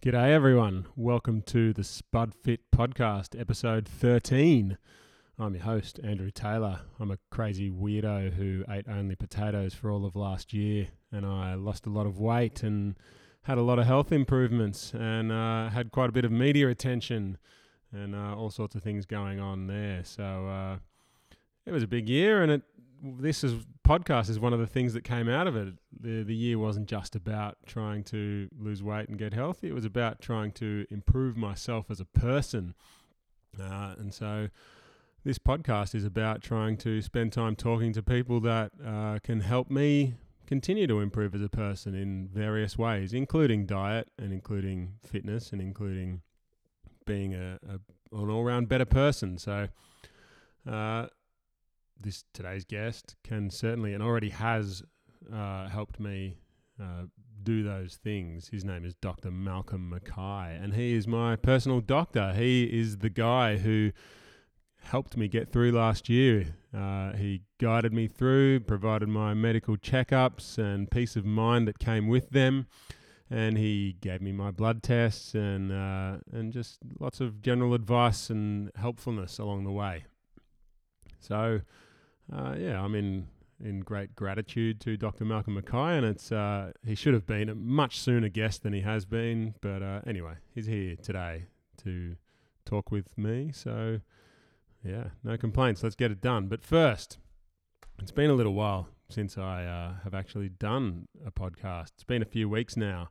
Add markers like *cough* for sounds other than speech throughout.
G'day, everyone. Welcome to the Spud Fit Podcast, episode 13. I'm your host, Andrew Taylor. I'm a crazy weirdo who ate only potatoes for all of last year, and I lost a lot of weight and had a lot of health improvements and uh, had quite a bit of media attention and uh, all sorts of things going on there. So uh, it was a big year, and it this is podcast is one of the things that came out of it. The the year wasn't just about trying to lose weight and get healthy. It was about trying to improve myself as a person. Uh, and so this podcast is about trying to spend time talking to people that uh, can help me continue to improve as a person in various ways, including diet and including fitness and including being a, a an all round better person. So. Uh, this today's guest can certainly and already has uh, helped me uh, do those things. His name is Dr. Malcolm Mackay, and he is my personal doctor. He is the guy who helped me get through last year. Uh, he guided me through, provided my medical checkups and peace of mind that came with them. And he gave me my blood tests and uh, and just lots of general advice and helpfulness along the way. So, uh, yeah, I'm in in great gratitude to Dr. Malcolm Mackay, and it's uh, he should have been a much sooner guest than he has been. But uh, anyway, he's here today to talk with me. So yeah, no complaints. Let's get it done. But first, it's been a little while since I uh, have actually done a podcast. It's been a few weeks now,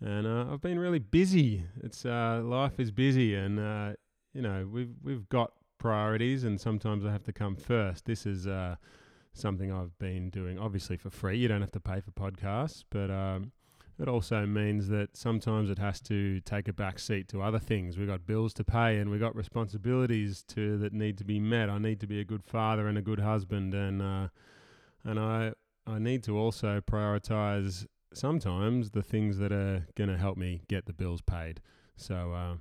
and uh, I've been really busy. It's uh, life is busy, and uh, you know we've we've got priorities, and sometimes I have to come first. This is uh, something I've been doing, obviously for free. You don't have to pay for podcasts, but um, it also means that sometimes it has to take a back seat to other things. We've got bills to pay, and we've got responsibilities to that need to be met. I need to be a good father and a good husband, and uh, and I I need to also prioritize sometimes the things that are going to help me get the bills paid. So. Uh,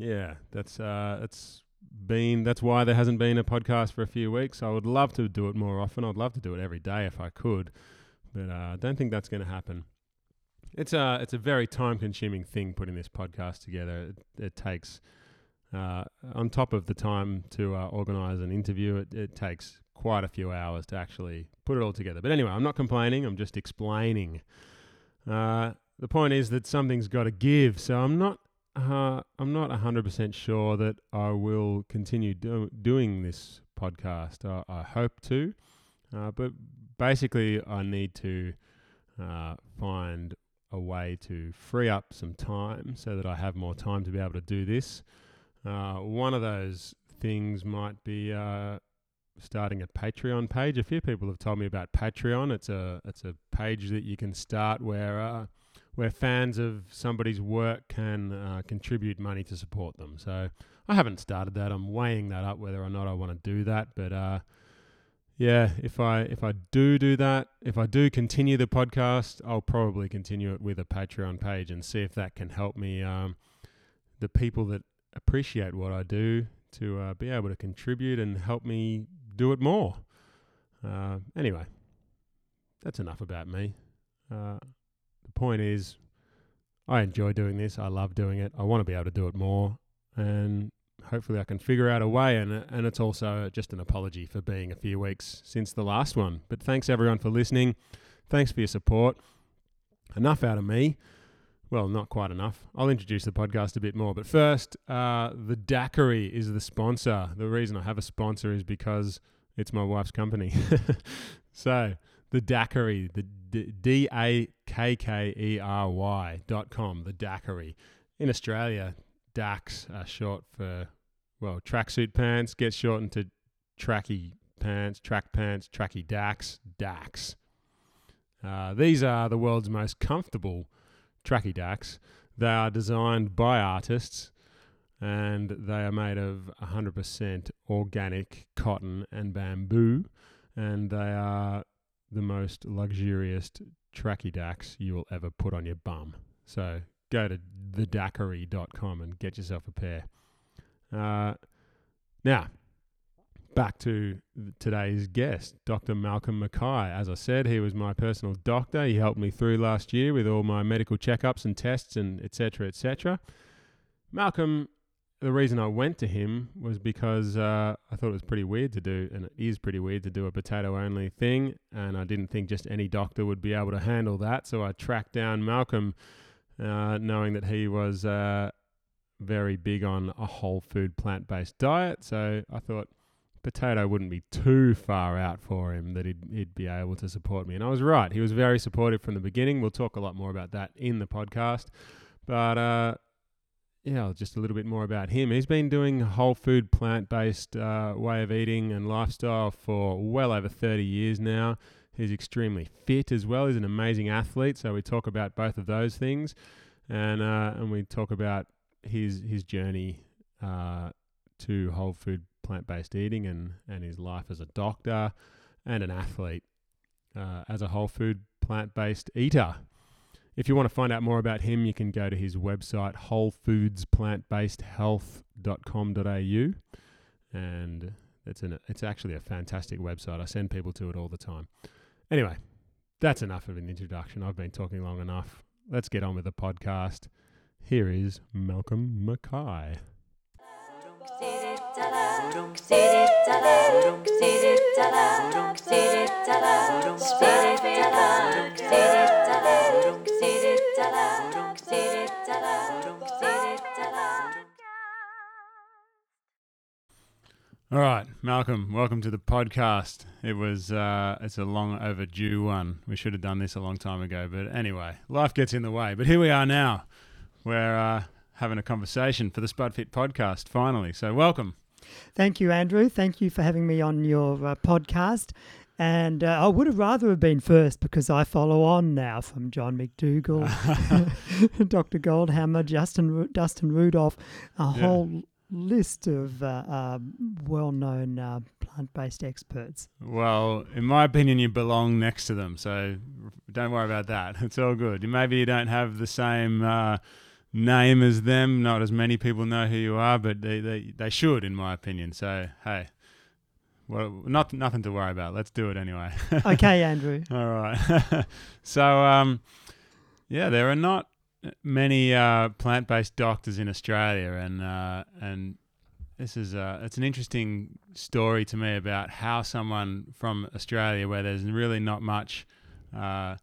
yeah, that's uh, that's been that's why there hasn't been a podcast for a few weeks. I would love to do it more often. I'd love to do it every day if I could, but uh, I don't think that's going to happen. It's a it's a very time consuming thing putting this podcast together. It, it takes uh, on top of the time to uh, organize an interview. It, it takes quite a few hours to actually put it all together. But anyway, I'm not complaining. I'm just explaining. Uh, the point is that something's got to give. So I'm not uh, I'm not 100% sure that I will continue do- doing this podcast. I, I hope to, uh, but basically, I need to uh, find a way to free up some time so that I have more time to be able to do this. Uh, one of those things might be uh, starting a Patreon page. A few people have told me about Patreon. It's a it's a page that you can start where uh, where fans of somebody's work can uh, contribute money to support them. So I haven't started that. I'm weighing that up whether or not I want to do that. But uh, yeah, if I if I do do that, if I do continue the podcast, I'll probably continue it with a Patreon page and see if that can help me. Um, the people that appreciate what I do to uh, be able to contribute and help me do it more. Uh, anyway, that's enough about me. Uh, the point is, I enjoy doing this. I love doing it. I want to be able to do it more, and hopefully, I can figure out a way. And and it's also just an apology for being a few weeks since the last one. But thanks everyone for listening. Thanks for your support. Enough out of me. Well, not quite enough. I'll introduce the podcast a bit more. But first, uh, the Dakkery is the sponsor. The reason I have a sponsor is because it's my wife's company. *laughs* so, the Dakkery, the D A K K E R Y dot com, the Dakkery. In Australia, DAX are short for, well, tracksuit pants, get shortened to tracky pants, track pants, tracky DAX, DAX. Uh, these are the world's most comfortable tracky DAX. They are designed by artists and they are made of 100% organic cotton and bamboo and they are the most luxurious tracky dacks you will ever put on your bum. So go to thedakkery.com and get yourself a pair. Uh, now, back to today's guest, Dr. Malcolm Mackay. As I said, he was my personal doctor. He helped me through last year with all my medical checkups and tests and etc. etc. Malcolm, the reason I went to him was because uh, I thought it was pretty weird to do, and it is pretty weird to do a potato only thing, and I didn't think just any doctor would be able to handle that. So I tracked down Malcolm, uh, knowing that he was uh, very big on a whole food plant based diet. So I thought potato wouldn't be too far out for him that he'd, he'd be able to support me. And I was right. He was very supportive from the beginning. We'll talk a lot more about that in the podcast. But uh, yeah, just a little bit more about him. He's been doing whole food, plant based uh, way of eating and lifestyle for well over 30 years now. He's extremely fit as well. He's an amazing athlete. So we talk about both of those things. And, uh, and we talk about his, his journey uh, to whole food plant based eating and, and his life as a doctor and an athlete uh, as a whole food plant based eater. If you want to find out more about him, you can go to his website, wholefoodsplantbasedhealth.com.au. And it's, an, it's actually a fantastic website. I send people to it all the time. Anyway, that's enough of an introduction. I've been talking long enough. Let's get on with the podcast. Here is Malcolm Mackay. All right, Malcolm, welcome to the podcast. It was uh, it's a long overdue one. We should have done this a long time ago, but anyway, life gets in the way. But here we are now. We're uh, having a conversation for the SpudFit podcast finally. So welcome. Thank you, Andrew. Thank you for having me on your uh, podcast. And uh, I would have rather have been first because I follow on now from John McDougall, *laughs* *laughs* Dr. Goldhamer, Justin Dustin Rudolph, a yeah. whole list of uh, uh, well-known uh, plant-based experts. Well, in my opinion, you belong next to them, so don't worry about that. *laughs* It's all good. Maybe you don't have the same uh, name as them. Not as many people know who you are, but they they, they should, in my opinion. So hey. Well, not nothing to worry about. Let's do it anyway. *laughs* okay, Andrew. All right. *laughs* so, um, yeah, there are not many uh, plant-based doctors in Australia, and uh, and this is uh, it's an interesting story to me about how someone from Australia, where there's really not much uh,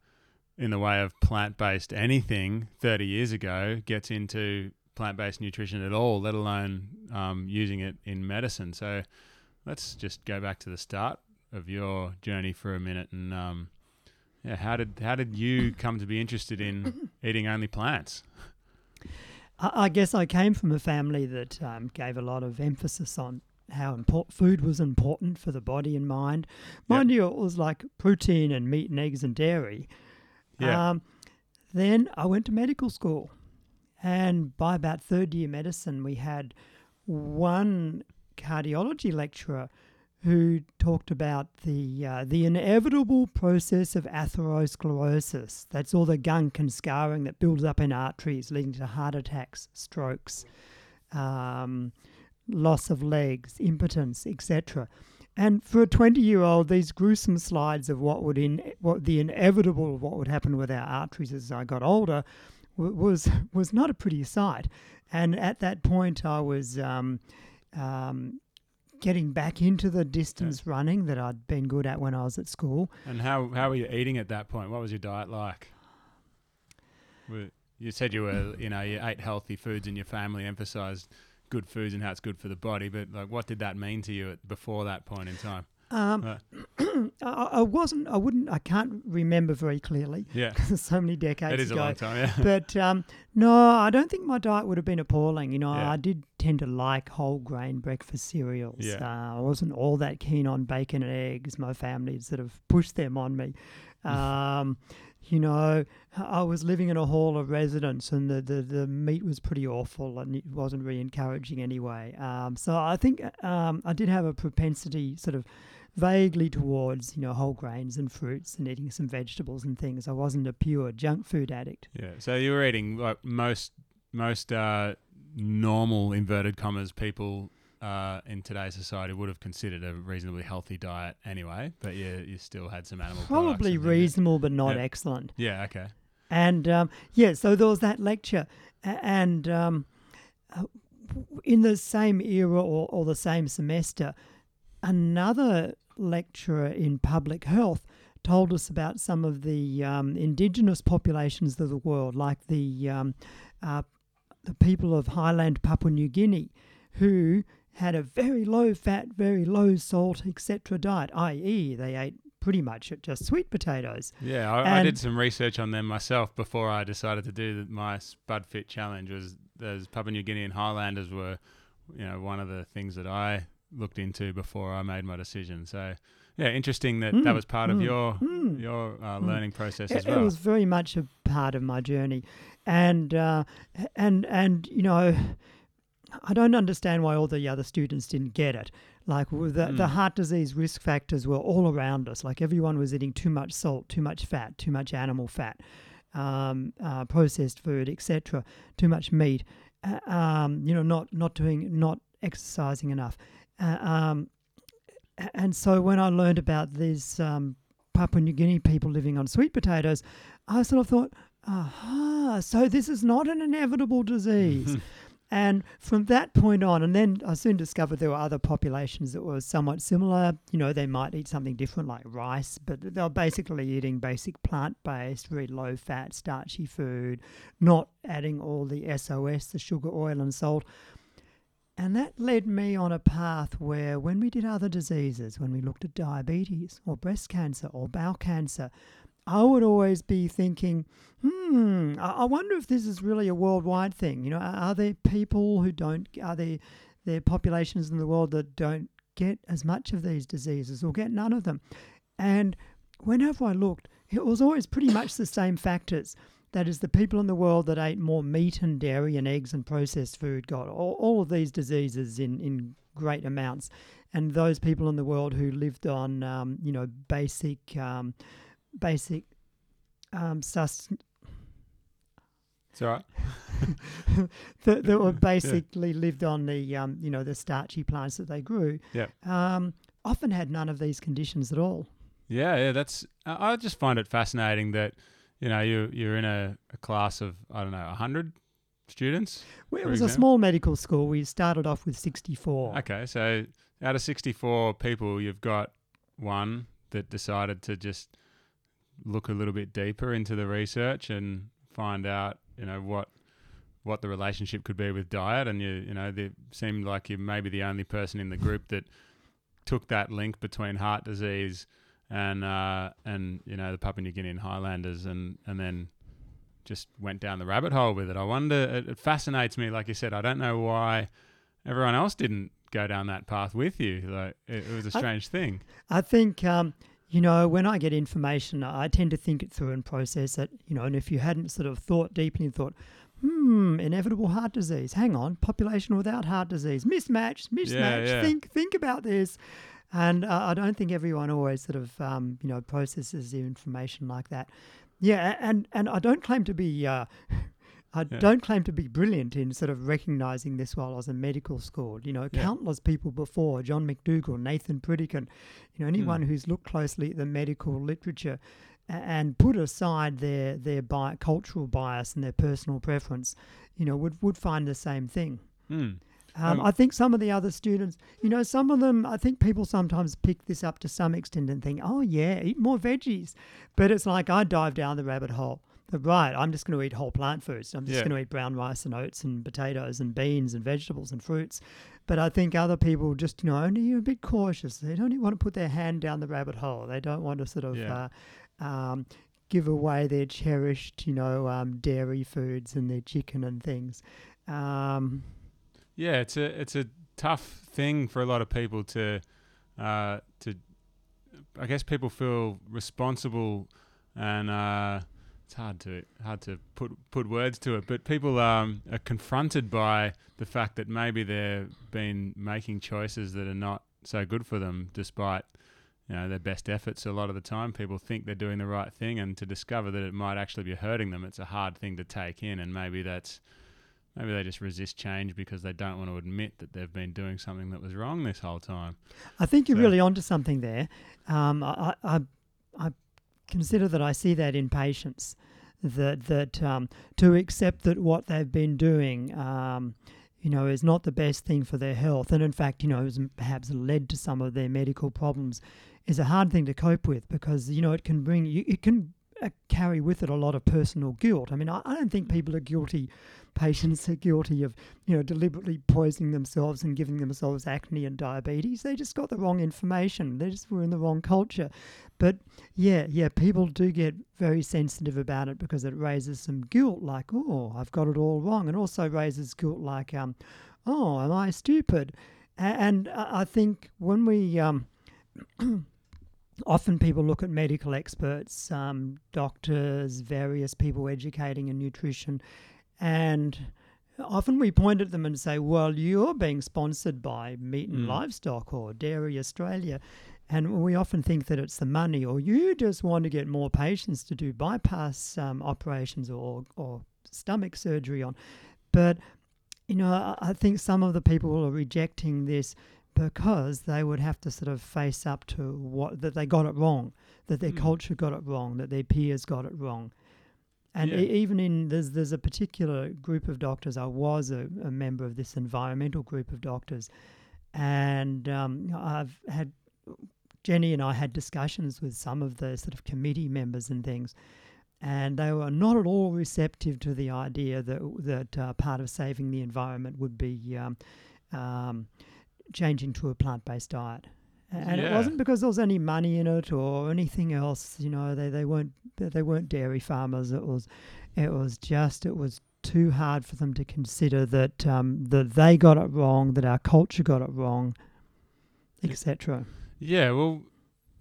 in the way of plant-based anything 30 years ago, gets into plant-based nutrition at all, let alone um, using it in medicine. So let's just go back to the start of your journey for a minute and um, yeah, how did how did you come to be interested in *coughs* eating only plants? I guess I came from a family that um, gave a lot of emphasis on how important food was important for the body and mind. Mind yep. you, it was like protein and meat and eggs and dairy. Yeah. Um, then I went to medical school, and by about third year medicine, we had one cardiology lecturer who talked about the uh, the inevitable process of atherosclerosis. That's all the gunk and scarring that builds up in arteries, leading to heart attacks, strokes, um, loss of legs, impotence, etc. And for a 20 year old, these gruesome slides of what would in what the inevitable of what would happen with our arteries as I got older was was not a pretty sight. And at that point, I was um, um, getting back into the distance yeah. running that I'd been good at when I was at school. And how how were you eating at that point? What was your diet like? You said you were, you know, you ate healthy foods and your family emphasized good foods and how it's good for the body. But like, what did that mean to you at, before that point in time? Um, *clears throat* I, I, wasn't. I wouldn't. I can't remember very clearly. Yeah, *laughs* so many decades. It is ago. a long time. Yeah. *laughs* But um, no, I don't think my diet would have been appalling. You know, yeah. I did tend to like whole grain breakfast cereals. Yeah. Uh, I wasn't all that keen on bacon and eggs. My family sort of pushed them on me. *laughs* Um, you know, I was living in a hall of residence and the, the, the meat was pretty awful and it wasn't really encouraging anyway. Um, so I think um, I did have a propensity sort of vaguely towards, you know, whole grains and fruits and eating some vegetables and things. I wasn't a pure junk food addict. Yeah. So you were eating like most, most uh, normal inverted commas people uh, in today's society would have considered a reasonably healthy diet anyway, but you you still had some animal Probably reasonable, but not Yeah. excellent. Yeah. Okay. And um, yeah, so there was that lecture, and um, uh, in the same era or, or the same semester, another lecturer in public health told us about some of the um, indigenous populations of the world, like the um, uh, the people of highland Papua New Guinea, who had a very low fat, very low salt, etc. diet, i.e., they ate pretty much just sweet potatoes. Yeah, I, I did some research on them myself before I decided to do the, my Spud Fit challenge. Was those Papua New Guinean Highlanders were, you know, one of the things that I looked into before I made my decision. So, yeah, interesting that that Mm, was part of mm, your mm. your uh, Mm. learning process it, as well. it was very much a part of my journey, and uh, and and you know, I don't understand why all the other students didn't get it. Like the, the Mm. heart disease risk factors were all around us. Like everyone was eating too much salt, too much fat, too much animal fat, um, uh, processed food, etc. Too much meat. Uh, um, you know, not not doing, not exercising enough. Uh, um, and so when I learned about these um, Papua New Guinea people living on sweet potatoes, I sort of thought, aha, so this is not an inevitable disease. *laughs* and from that point on, and then I soon discovered there were other populations that were somewhat similar. You know, they might eat something different like rice, but they were basically eating basic plant based, very low fat, starchy food, not adding all the SOS, the sugar, oil, and salt. And that led me on a path where, when we did other diseases, when we looked at diabetes or breast cancer or bowel cancer, I would always be thinking, hmm, I wonder if this is really a worldwide thing. You know, are are there people who don't, are there, there populations in the world that don't get as much of these diseases or get none of them? And whenever I looked, it was always pretty much the same factors. That is, the people in the world that ate more meat and dairy and eggs and processed food got all, all of these diseases in, in great amounts. And those people in the world who lived on, um, you know, basic, um, basic um, sus- It's all right. *laughs* that, that were *laughs* basically lived on the, um, you know, the starchy plants that they grew, Yep. um, often had none of these conditions at all. Yeah, yeah, that's. I just find it fascinating that, you know, you you're in a, a class of I don't know hundred students. Well, It was a small medical school. We started off with 64. Okay, so out of 64 people, you've got one that decided to just look a little bit deeper into the research and find out, you know, what what the relationship could be with diet. And you, you know, it seemed like you may be the only person in the group that took that link between heart disease and uh, and you know the Papua New Guinean Highlanders, and and then just went down the rabbit hole with it. I wonder. It, it fascinates me. Like you said, I don't know why everyone else didn't go down that path with you. Like it, it was a strange thing. I think, um, you know, when I get information, I tend to think it through and process it, you know, and if you hadn't sort of thought deeply and thought, hmm, inevitable heart disease, hang on, population without heart disease, mismatch, mismatch, yeah. think, think about this. And uh, I don't think everyone always sort of, um, you know, processes the information like that. Yeah, and, and I don't claim to be, uh, I Yeah. don't claim to be brilliant in sort of recognizing this while I was in medical school. You know, Yeah. countless people before, John McDougall, Nathan Pritikin, you know, anyone Mm. who's looked closely at the medical literature and put aside their their bi- cultural bias and their personal preference, you know, would would find the same thing. Hmm. Um, Um, I think some of the other students, you know, some of them, I think people sometimes pick this up to some extent and think, oh, yeah, eat more veggies. But it's like I dive down the rabbit hole. Right, I'm just going to eat whole plant foods. I'm just Yeah. going to eat brown rice and oats and potatoes and beans and vegetables and fruits. But I think other people just, you know, only a bit cautious. They don't want to put their hand down the rabbit hole. They don't want to sort of Yeah. uh, um, give away their cherished, you know, um, dairy foods and their chicken and things. Um, Yeah, it's a it's a tough thing for a lot of people to uh, to. I guess people feel responsible, and uh, it's hard to hard to put put words to it. But people um, are confronted by the fact that maybe they've been making choices that are not so good for them, despite you know their best efforts. A lot of the time, people think they're doing the right thing, and to discover that it might actually be hurting them, it's a hard thing to take in. And maybe that's maybe they just resist change because they don't want to admit that they've been doing something that was wrong this whole time. I think you're So- really onto something there. Um, I, I, I consider that I see that in patients that that um, to accept that what they've been doing, um, you know, is not the best thing for their health, and in fact, you know, has perhaps led to some of their medical problems, is a hard thing to cope with because you know it can bring you it can uh, carry with it a lot of personal guilt. I mean, I, I don't think people are guilty. Patients are guilty of, you know, deliberately poisoning themselves and giving themselves acne and diabetes. They just got the wrong information. They just were in the wrong culture. But yeah, yeah, people do get very sensitive about it because it raises some guilt, like, oh, I've got it all wrong, and also raises guilt like, um, oh, am I stupid? And I think when we um, *clears throat* often people look at medical experts, um, doctors, various people educating in nutrition, and often we point at them and say, well, you're being sponsored by Meat and Mm. Livestock or Dairy Australia. And we often think that it's the money, or you just want to get more patients to do bypass um, operations or, or stomach surgery on. But, you know, I, I think some of the people are rejecting this because they would have to sort of face up to what that they got it wrong, that their Mm. culture got it wrong, that their peers got it wrong. And Yeah. e- even in there's there's a particular group of doctors. I was a, a member of this environmental group of doctors, and um, I've had Jenny and I had discussions with some of the sort of committee members and things, and they were not at all receptive to the idea that that uh, part of saving the environment would be um, um, changing to a plant-based diet. And it wasn't because there was any money in it or anything else. You know, they, they weren't they weren't dairy farmers. It was it was just it was too hard for them to consider that um, that they got it wrong, that our culture got it wrong, etc. Yeah, well,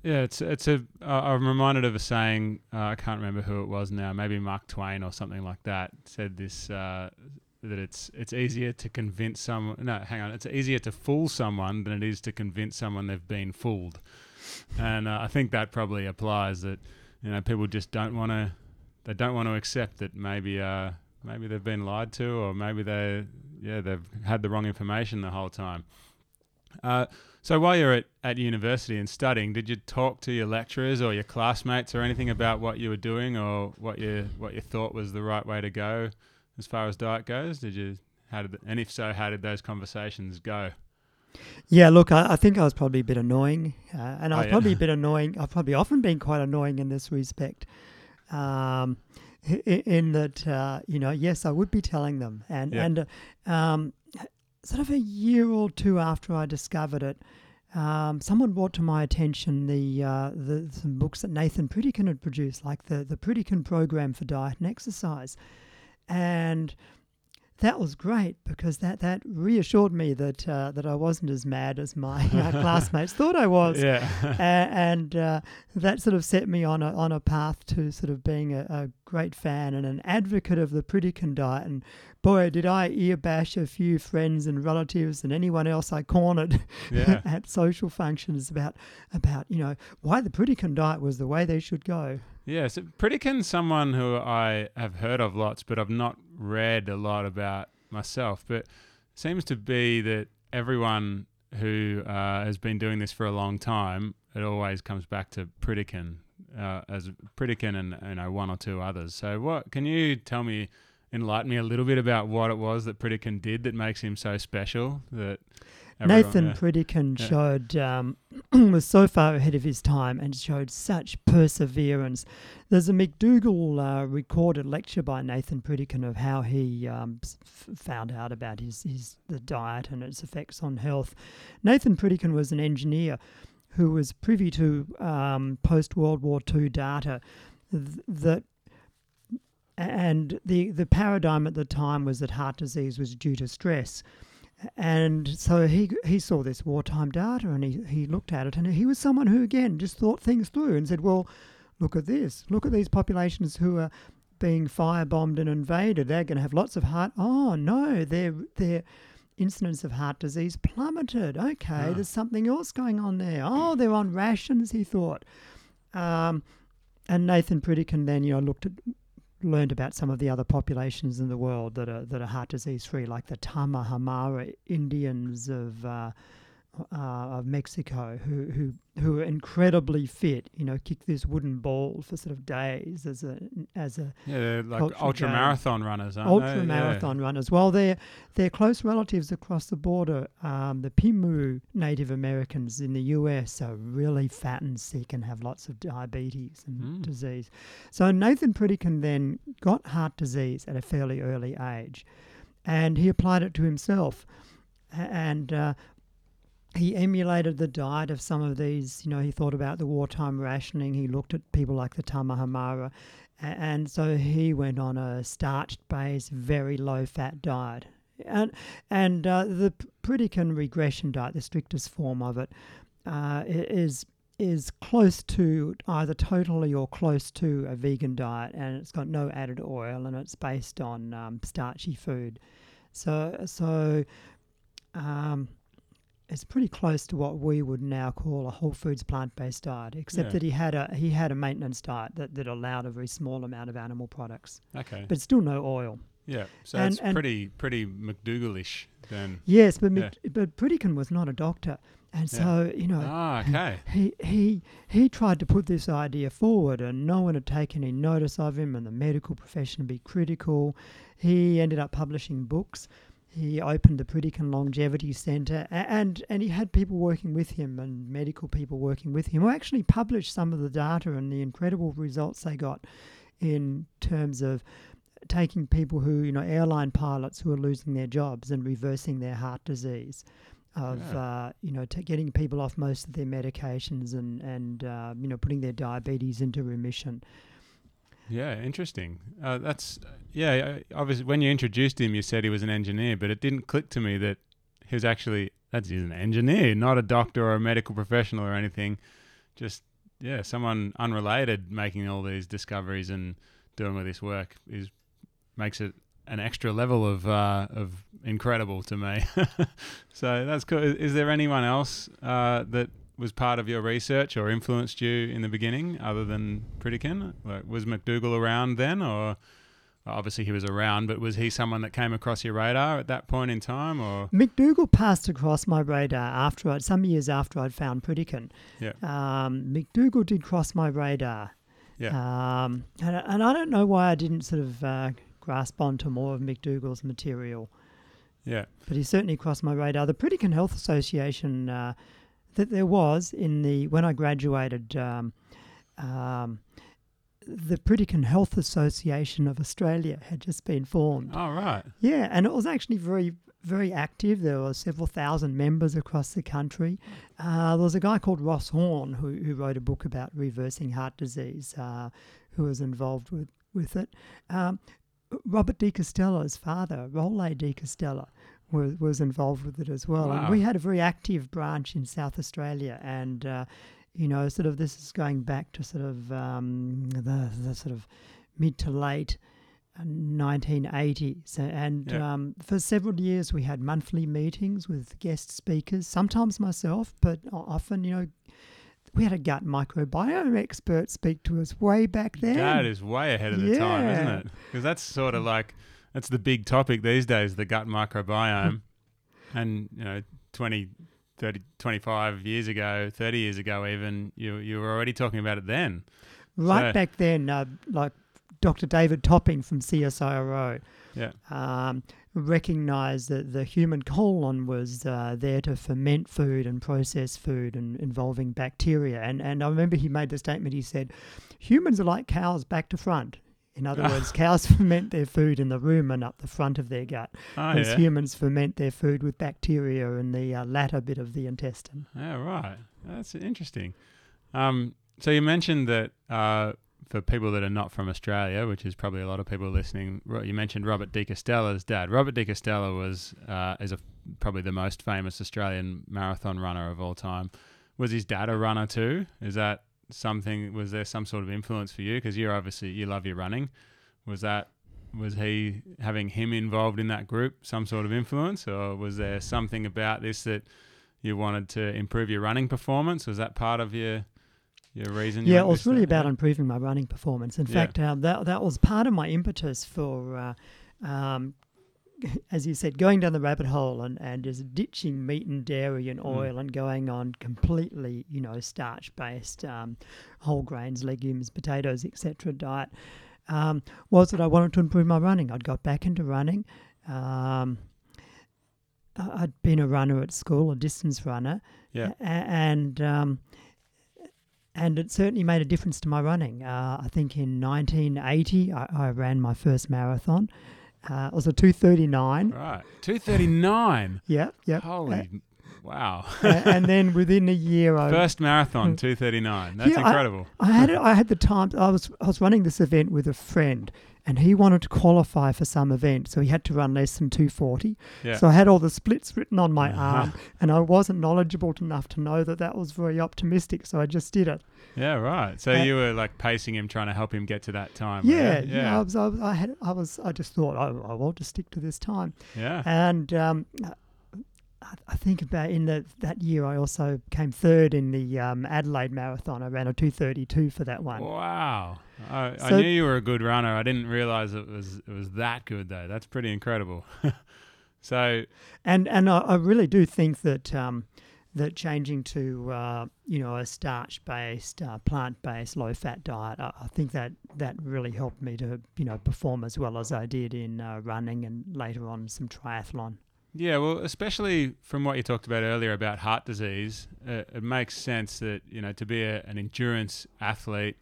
yeah, it's it's a. I'm reminded of a saying. Uh, I can't remember who it was now. Maybe Mark Twain or something like that said this. Uh, that it's it's easier to convince someone. No, hang on. It's easier to fool someone than it is to convince someone they've been fooled. And uh, I think that probably applies. That you know people just don't want to. They don't want to accept that maybe uh maybe they've been lied to or maybe they yeah they've had the wrong information the whole time. Uh, so while you're at, at university and studying, did you talk to your lecturers or your classmates or anything about what you were doing or what you what you thought was the right way to go as far as diet goes? Did you how did and if so, how did those conversations go? Yeah, look, I, I think I was probably a bit annoying, uh, and I Oh, was yeah. probably a bit *laughs* annoying. I've probably often been quite annoying in this respect. Um, in that, uh, you know, yes, I would be telling them, and Yeah. and uh, um, sort of a year or two after I discovered it, um, someone brought to my attention the uh, the some books that Nathan Pritikin had produced, like the the Pritikin program for diet and exercise, and that was great because that, that reassured me that uh, that I wasn't as mad as my uh, *laughs* classmates thought I was, Yeah. A- and uh, that sort of set me on a on a path to sort of being a, a great fan and an advocate of the Pritikin diet. And boy, did I ear bash a few friends and relatives and anyone else I cornered yeah. *laughs* at social functions about about you know why the Pritikin diet was the way they should go. Yeah, so Pritikin's someone who I have heard of lots, but I've not read a lot about myself. But seems to be that everyone who uh, has been doing this for a long time, it always comes back to Pritikin uh, as Pritikin and you know one or two others. So what can you tell me? Enlighten me a little bit about what it was that Pritikin did that makes him so special. That everyone- Nathan yeah. Pritikin Yeah. showed um, *clears throat* was so far ahead of his time and showed such perseverance. There's a McDougall uh, recorded lecture by Nathan Pritikin of how he um, f- found out about his, his the diet and its effects on health. Nathan Pritikin was an engineer who was privy to um, post World War II data th- that. And the, the paradigm at the time was that heart disease was due to stress. And so he he saw this wartime data and he, he looked at it and he was someone who again just thought things through and said, well, look at this, look at these populations who are being firebombed and invaded. They're going to have lots of heart. Oh no, their their incidence of heart disease plummeted. Okay, Ah. there's something else going on there. Oh, they're on rations. He thought. Um, and Nathan Pritikin then you know looked at learned about some of the other populations in the world that are that are heart disease free, like the Tarahumara Indians of uh, uh, of Mexico, who who who are incredibly fit. You know, kick this wooden ball for sort of days as a as a yeah, like ultra marathon runners, aren't ultra they? marathon runners. Well, they're they're close relatives across the border. Um, the Pima Native Americans in the U.S. are really fat and sick and have lots of diabetes and Mm. disease. So Nathan Pritikin then got heart disease at a fairly early age, and he applied it to himself, and. Uh, he emulated the diet of some of these. You know, he thought about the wartime rationing. He looked at people like the Tarahumara, a- and so he went on a starch-based, very low-fat diet. And and uh, the Pritikin regression diet, the strictest form of it, uh, is is close to either totally or close to a vegan diet, and it's got no added oil, and it's based on um, starchy food. So so. Um, it's pretty close to what we would now call a whole foods plant-based diet, except Yeah. that he had a he had a maintenance diet that, that allowed a very small amount of animal products, Okay. but still no oil. yeah. So and- it's and- pretty pretty McDougall-ish then. Yes, but Yeah. Mc, but Pritikin was not a doctor, and Yeah. so you know Ah, okay. he he he tried to put this idea forward, and no one had taken any notice of him, and the medical profession would be critical. He ended up publishing books. He opened the Pritikin Longevity Centre, and and he had people working with him and medical people working with him who actually published some of the data and the incredible results they got in terms of taking people who you know airline pilots who are losing their jobs and reversing their heart disease of Yeah. uh, you know t- getting people off most of their medications and and uh, you know putting their diabetes into remission. Yeah, interesting. Uh, that's yeah. Obviously, when you introduced him, you said he was an engineer, but it didn't click to me that he was actually that's he's an engineer, not a doctor or a medical professional or anything. Just yeah, someone unrelated making all these discoveries and doing all this work is makes it an extra level of uh, of incredible to me. *laughs* so that's cool. Is, is there anyone else uh, that was part of your research or influenced you in the beginning, other than Pritikin? Like, was McDougall around then, or obviously he was around, but was he someone that came across your radar at that point in time, or McDougall passed across my radar after I, some years after I'd found Pritikin. Yeah. Um, McDougall did cross my radar. Yeah. Um, and, and I don't know why I didn't sort of uh, grasp onto more of McDougall's material. yeah, but he certainly crossed my radar. The Pritikin Health Association uh, that there was in the when I graduated, um, um, the Pritikin Health Association of Australia had just been formed. oh right, Yeah, and it was actually very very active. There were several thousand members across the country. Uh, there was a guy called Ross Horn who, who wrote a book about reversing heart disease, uh, who was involved with with it. Um, Robert De Castella's father, Rolet De Castella, was, was involved with it as well. Wow. And we had a very active branch in South Australia. And, uh, you know, sort of this is going back to sort of um, the, the sort of mid to late uh, 1980s. And Yeah. um, for several years, we had monthly meetings with guest speakers, sometimes myself, but often, you know, we had a gut microbiome expert speak to us way back then. that is way ahead of the time, isn't it? Because that's sort of like that's the big topic these days, the gut microbiome, *laughs* and you know, 20, 30, 25 years ago, thirty years ago, even you you were already talking about it then. Right So- back then, uh, like Dr. David Topping from CSIRO Yeah, um, recognized that the human colon was uh, there to ferment food and process food and involving bacteria. And, and I remember he made the statement he said, humans are like cows back to front. In other *laughs* words, cows *laughs* ferment their food in the rumen up the front of their gut, oh whereas yeah, humans ferment their food with bacteria in the uh, latter bit of the intestine. yeah, right. That's interesting. Um, so you mentioned that uh, for people that are not from Australia, which is probably a lot of people listening, you mentioned Robert De Castella's dad. Robert De Castella was uh, is a, probably the most famous Australian marathon runner of all time. Was his dad a runner too? Is that something? Was there some sort of influence for you? Because you're obviously you love your running. Was that was he having him involved in that group some sort of influence, or was there something about this that you wanted to improve your running performance? Was that part of your your reason? You Yeah, it was really about Yeah. improving my running performance. In Yeah. fact, um, that that was part of my impetus for, uh, um, *laughs* as you said, going down the rabbit hole and, and just ditching meat and dairy and Mm. oil and going on completely, you know, starch based um, whole grains, legumes, potatoes, etc. diet. Um, was that I wanted to improve my running. I'd got back into running. Um, I'd been a runner at school, a distance runner, Yeah. a- and um, and it certainly made a difference to my running. Uh, I think in 1980 I, I ran my first marathon. Uh, it was a 239. Right. 239. Yeah, *laughs* yeah. Holy. wow. and then within a year, I *laughs* First marathon, 239. That's Yeah, I- incredible. I had it, I had the time. I was I was running this event with a friend, and he wanted to qualify for some event, so he had to run less than two forty. Yeah. So I had all the splits written on my Uh-huh. arm, and I wasn't knowledgeable enough to know that that was very optimistic. So I just did it. yeah, right. So Uh, you were like pacing him, trying to help him get to that time. Yeah, right? yeah. I was, I was, I had, I was, I just thought, I, I want to stick to this time. Yeah. And um, I, I think about in the, that year, I also came third in the um, Adelaide Marathon. I ran a two thirty two for that one. Wow. I, I So- knew you were a good runner. I didn't realize it was it was that good though. That's pretty incredible. *laughs* so And and I, I really do think that um, that changing to uh, you know a starch based, uh, plant based, low fat diet, I, I think that that really helped me to you know perform as well as I did in uh, running and later on some triathlon. Yeah, well, especially from what you talked about earlier about heart disease, uh, it makes sense that you know to be a, an endurance athlete.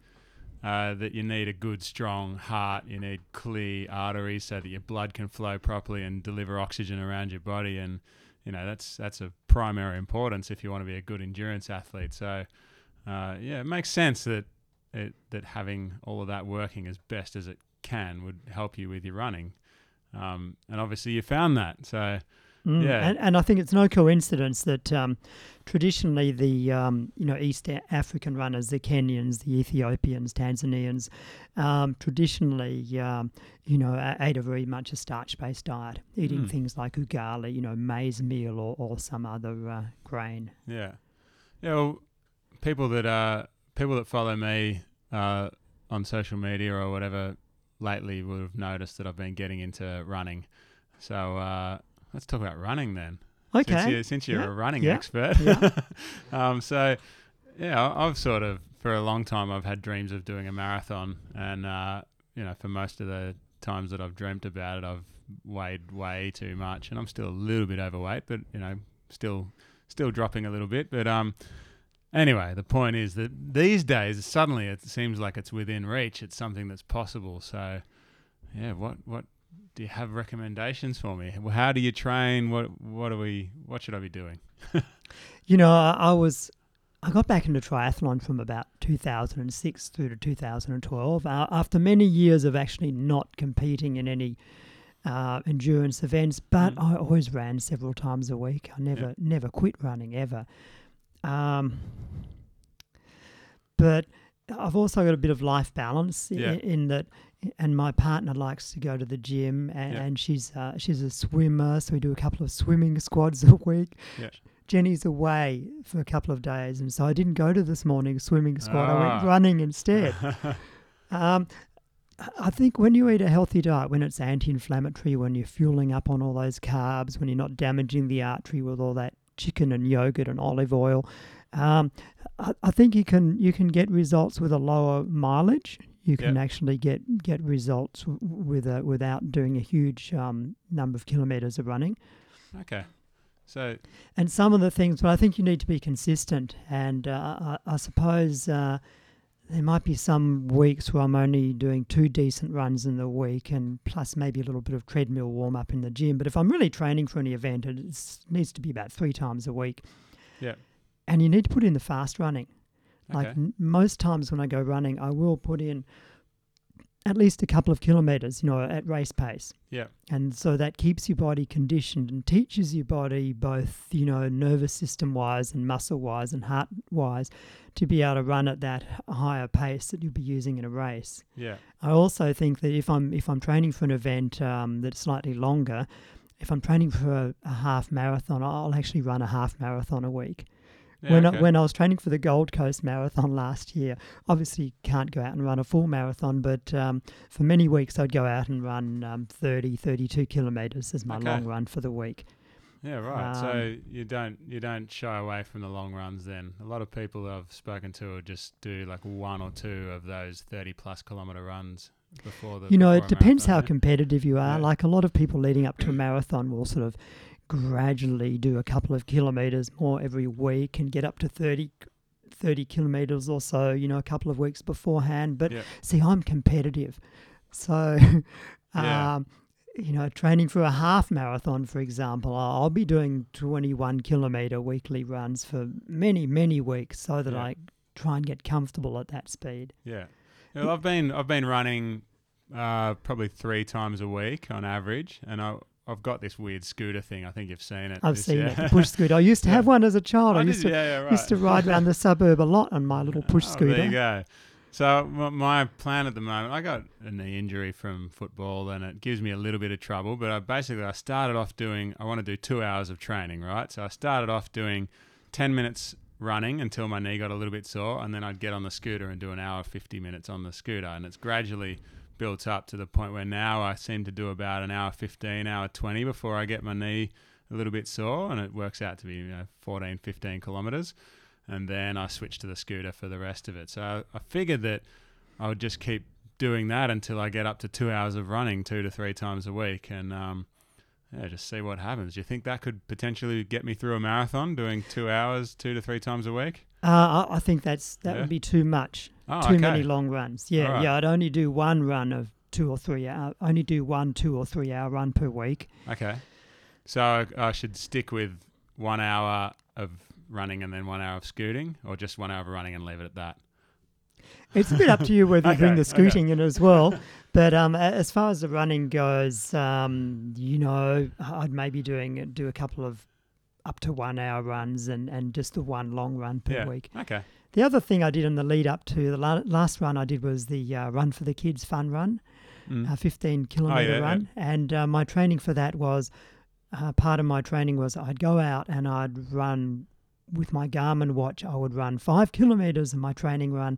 Uh, that you need a good, strong heart. You need clear arteries so that your blood can flow properly and deliver oxygen around your body. And you know that's that's of primary importance if you want to be a good endurance athlete. So uh, yeah, it makes sense that it, that having all of that working as best as it can would help you with your running. Um, and obviously you found that. So Mm, Yeah. and, and I think it's no coincidence that um, traditionally the um, you know East African runners, the Kenyans, the Ethiopians, Tanzanians, um, traditionally um, you know ate a very much a starch-based diet, eating Mm. things like ugali, you know maize meal or, or some other uh, grain. Yeah, yeah. Well, people that uh, people that follow me uh, on social media or whatever lately would have noticed that I've been getting into running. So uh, let's talk about running then. Since, Okay. you, since you're Yeah. a running Yeah. expert. Yeah. *laughs* um, so yeah, I've sort of for a long time I've had dreams of doing a marathon, and uh, you know, for most of the times that I've dreamt about it, I've weighed way too much, and I'm still a little bit overweight, but you know, still still dropping a little bit. But um, anyway, the point is that these days suddenly it seems like it's within reach. It's something that's possible. So yeah, what what do you have recommendations for me? How do you train? What what are we? What should I be doing? *laughs* You know, I, I was. I got back into triathlon from about 2006 through to 2012. Uh, after many years of actually not competing in any uh, endurance events, but Mm. I always ran several times a week. I never never quit running ever. Um, but I've also got a bit of life balance Yeah. in that, and my partner likes to go to the gym, and, Yeah. and she's uh, she's a swimmer, so we do a couple of swimming squads *laughs* a week. Yeah. Jenny's away for a couple of days, and so I didn't go to this morning's swimming squad. I went Ah. running instead. *laughs* Um, I think when you eat a healthy diet, when it's anti-inflammatory, when you're fueling up on all those carbs, when you're not damaging the artery with all that chicken and yogurt and olive oil, um, I, I think you can you can get results with a lower mileage. You can Yep. actually get get results w- with a, without doing a huge um, number of kilometres of running. okay, so And some of the things, but I think you need to be consistent. And uh, I, I suppose uh, there might be some weeks where I'm only doing two decent runs in the week, and plus maybe a little bit of treadmill warm up in the gym. But if I'm really training for any event, it needs to be about three times a week. Yeah. And you need to put in the fast running. Like okay, n- most times when I go running, I will put in at least a couple of kilometers, you know, at race pace. Yeah. And so that keeps your body conditioned and teaches your body both, you know, nervous system wise and muscle wise and heart wise to be able to run at that higher pace that you'll be using in a race. yeah, I also think that if I'm if I'm training for an event um, that's slightly longer, if I'm training for a, a half marathon, I'll actually run a half marathon a week Yeah, when okay. I, when I was training for the Gold Coast Marathon last year, obviously can't go out and run a full marathon, but um, for many weeks I'd go out and run um, 30, 32 kilometres as my Okay. long run for the week. Yeah, right. so Um, you don't you don't shy away from the long runs then. A lot of people I've spoken to will just do like one or two of those thirty plus kilometer runs before the. You know, it depends how marathon, competitive you are. Yeah. Like a lot of people leading up to a *clears throat* marathon will sort of gradually do a couple of kilometres more every week and get up to 30, 30 kilometres or so, you know, a couple of weeks beforehand. But Yeah. see, I'm competitive. So, *laughs* Yeah. um, you know, training for a half marathon, for example, I'll be doing 21 kilometre weekly runs for many, many weeks so that Yeah. I try and get comfortable at that speed. Yeah. Well, I've been I've been running uh, probably three times a week on average, and I I've got this weird scooter thing. I think you've seen it. I've This- seen yeah. it, the push scooter. I used to *laughs* have one as a child. Oh, I used to yeah, yeah, right. used to ride around the *laughs* suburb a lot on my little push Oh, scooter. There you go. So my plan at the moment, I got a knee injury from football, and it gives me a little bit of trouble. But I basically I started off doing. I want to do two hours of training, right? So I started off doing ten minutes running until my knee got a little bit sore, and then I'd get on the scooter and do an hour fifty minutes on the scooter, and it's gradually built up to the point where now I seem to do about an hour fifteen, hour twenty before I get my knee a little bit sore, and it works out to be you know 14, 15 kilometers and then I switch to the scooter for the rest of it. So I, I figured that I would just keep doing that until I get up to two hours of running two to three times a week, and um, yeah, just see what happens. Do you think that could potentially get me through a marathon, doing two hours, two to three times a week? Uh, I, I think that's that Yeah. would be too much. Oh, too okay. many long runs. Yeah, Alright. yeah. I'd only do one run of two or three hour. Only do one two or three hour run per week. Okay, so I, I should stick with one hour of running and then one hour of scooting, or just one hour of running and leave it at that. It's a bit up to you whether you bring Okay, the okay. scooting in as well. But um, as far as the running goes, um, you know, I'd maybe doing do a couple of up to one hour runs and, and just the one long run per yeah. week. Okay. The other thing I did in the lead up to the la- last run I did was the uh, Run for the Kids fun run, Mm. a 15 kilometer yeah, yeah. run. And uh, my training for that was uh, part of my training was I'd go out and I'd run with my Garmin watch. I would run five kilometers in my training run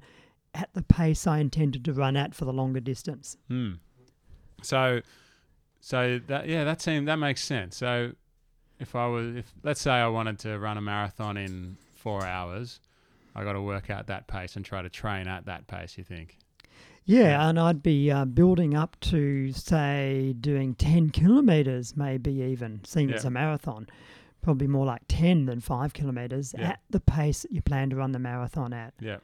at the pace I intended to run at for the longer distance. Hmm. So, so that yeah, that seemed that makes sense. So, if I was, if let's say I wanted to run a marathon in four hours, I got to work out that pace and try to train at that pace. You think? Yeah, and I'd be uh, building up to say doing 10 kilometers, maybe even, seeing as Yeah. a marathon. Probably more like 10 than 5 kilometers Yeah. at the pace that you plan to run the marathon at. Yeah.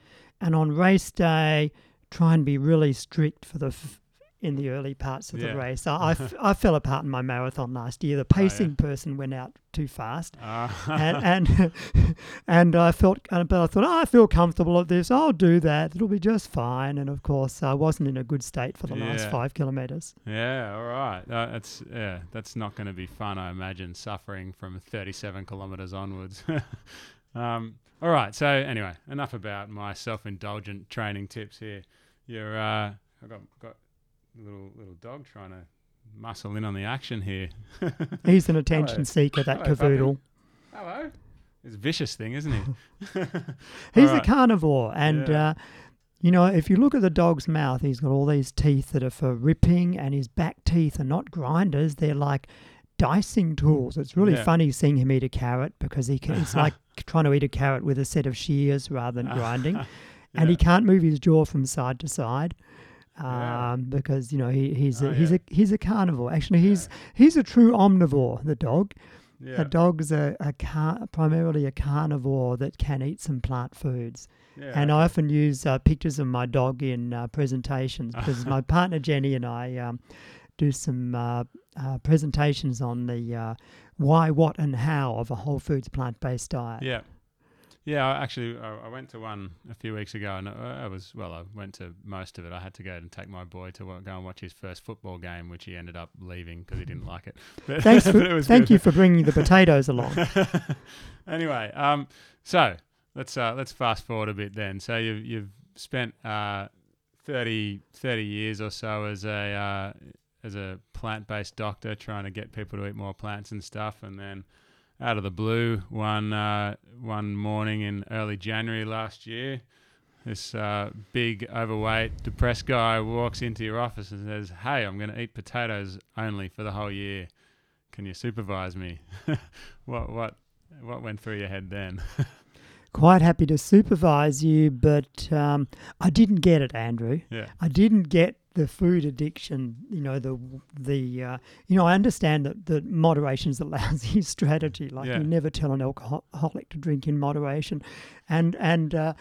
And on race day, try and be really strict for the f- in the early parts of Yeah. the race. I, I, *laughs* f- I fell apart in my marathon last year. The Oh, yeah. pacing person went out too fast. Uh, and *laughs* and *laughs* and I felt, uh, but I thought, oh, I feel comfortable at this. I'll do that. It'll be just fine. And of course, I wasn't in a good state for the last five kilometers. yeah. All right. Uh, that's yeah. That's not going to be fun. I imagine suffering from thirty-seven kilometers onwards. um. All right. So anyway, enough about my self-indulgent training tips here. You're. Uh, I got got a little little dog trying to muscle in on the action here. *laughs* He's an attention seeker, that Hello, puppy. cavoodle. Hello. It's a vicious thing, isn't he? *laughs* He's Alright. a carnivore, and Yeah. uh, you know, if you look at the dog's mouth, he's got all these teeth that are for ripping, and his back teeth are not grinders; they're like dicing tools. It's really Yeah. funny seeing him eat a carrot because he can, it's *laughs* like trying to eat a carrot with a set of shears rather than *laughs* grinding, and he can't move his jaw from side to side. Yeah. Um, because you know he, he's a, Oh, he's yeah. a he's a carnivore. Actually, he's he's a true omnivore. The dog. yeah. A dog's a, a car, primarily a carnivore that can eat some plant foods. yeah. And I often use uh, pictures of my dog in uh, presentations because my *laughs* partner Jenny and I um, do some uh, uh, presentations on the uh, why, what, and how of a whole foods plant based diet. Yeah. Yeah, I actually, I I went to one a few weeks ago, and I I was well. I went to most of it. I had to go and take my boy to go and watch his first football game, which he ended up leaving because he didn't like it. *laughs* But, Thanks *laughs* for, it thank good. you for bringing the potatoes along. *laughs* anyway, um, so let's uh, let's fast forward a bit then. So you've you've spent uh, 30, 30 years or so as a uh, as a plant based doctor, trying to get people to eat more plants and stuff, and then out of the blue one uh, one morning in early January last year. This uh, big, overweight, depressed guy walks into your office and says, "Hey, I'm going to eat potatoes only for the whole year. Can you supervise me?" *laughs* what what what went through your head then? *laughs* Quite happy to supervise you, but um, I didn't get it, Andrew. yeah, I didn't get the food addiction. You know the the uh, you know I understand that that moderation is a *laughs* lousy strategy. Like Yeah. you never tell an alcoholic to drink in moderation, and and. Uh,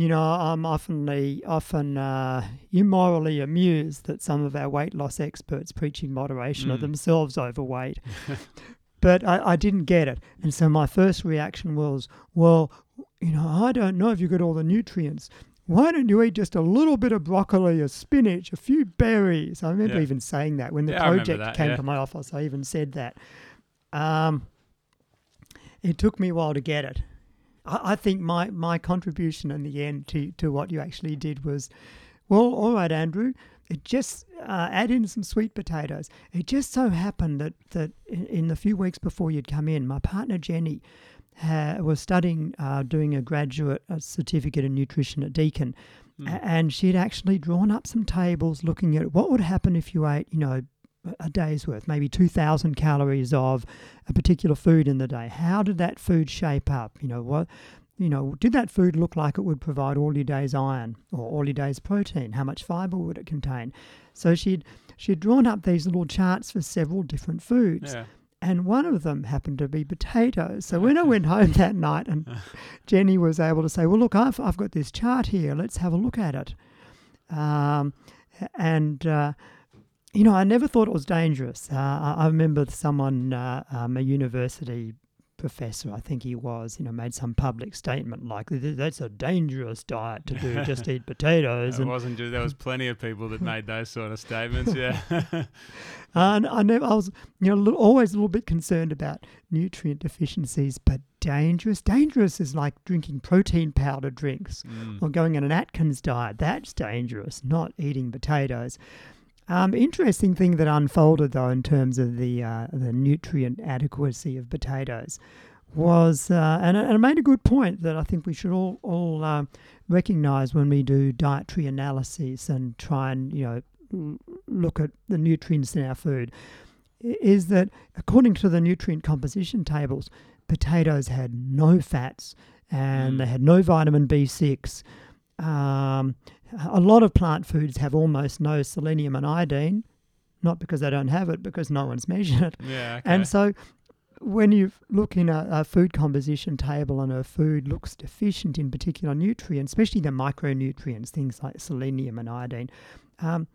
you know, I'm oftenly, often uh, immorally amused that some of our weight loss experts preaching moderation are Mm. themselves overweight. *laughs* but I, I didn't get it. And so my first reaction was, well, you know, I don't know if you got all the nutrients. Why don't you eat just a little bit of broccoli, a spinach, a few berries? I remember Yeah. even saying that when the Yeah, project that, came yeah. to my office. I even said that. Um, it took me a while to get it. I, I think my, my contribution in the end to, to what you actually did was, well, all right, Andrew, it just uh, add in some sweet potatoes. It just so happened that, that in, in the few weeks before you'd come in, my partner Jenny was studying, uh, doing a graduate uh, certificate in nutrition at Deakin, Mm. a- and she'd actually drawn up some tables looking at what would happen if you ate, you know, a- a day's worth, maybe 2,000 calories of a particular food in the day. How did that food shape up? You know, what, you know, did that food look like it would provide all your day's iron or all your day's protein? How much fiber would it contain? So she'd she'd drawn up these little charts for several different foods, yeah, and one of them happened to be potatoes. So when I *laughs* went home that night, and Jenny was able to say, "Well, look, I've I've got this chart here. Let's have a look at it." Um, and uh, you know, I never thought it was dangerous. Uh, I, remember someone, uh, um, a university professor, I think he was, you know, made some public statement like, "That's a dangerous diet to do. Just *laughs* eat potatoes." it And wasn't just there was plenty of people that made those sort of statements. Yeah, *laughs* And I never, I was, you know, always a little bit concerned about nutrient deficiencies, but dangerous. Dangerous is like drinking protein powder drinks Mm. or going on an Atkins diet. That's dangerous, not eating potatoes. Um, interesting thing that unfolded though in terms of the uh, the nutrient adequacy of potatoes was, uh, and, and it made a good point that I think we should all all uh, recognise when we do dietary analyses and try and you know look at the nutrients in our food, is that according to the nutrient composition tables, potatoes had no fats and Mm. they had no vitamin B6. Um, a lot of plant foods have almost no selenium and iodine, not because they don't have it, because no one's *laughs* measured it. yeah. Okay. And so when you look in a, a food composition table and a food looks deficient in particular nutrients, especially the micronutrients, things like selenium and iodine, um,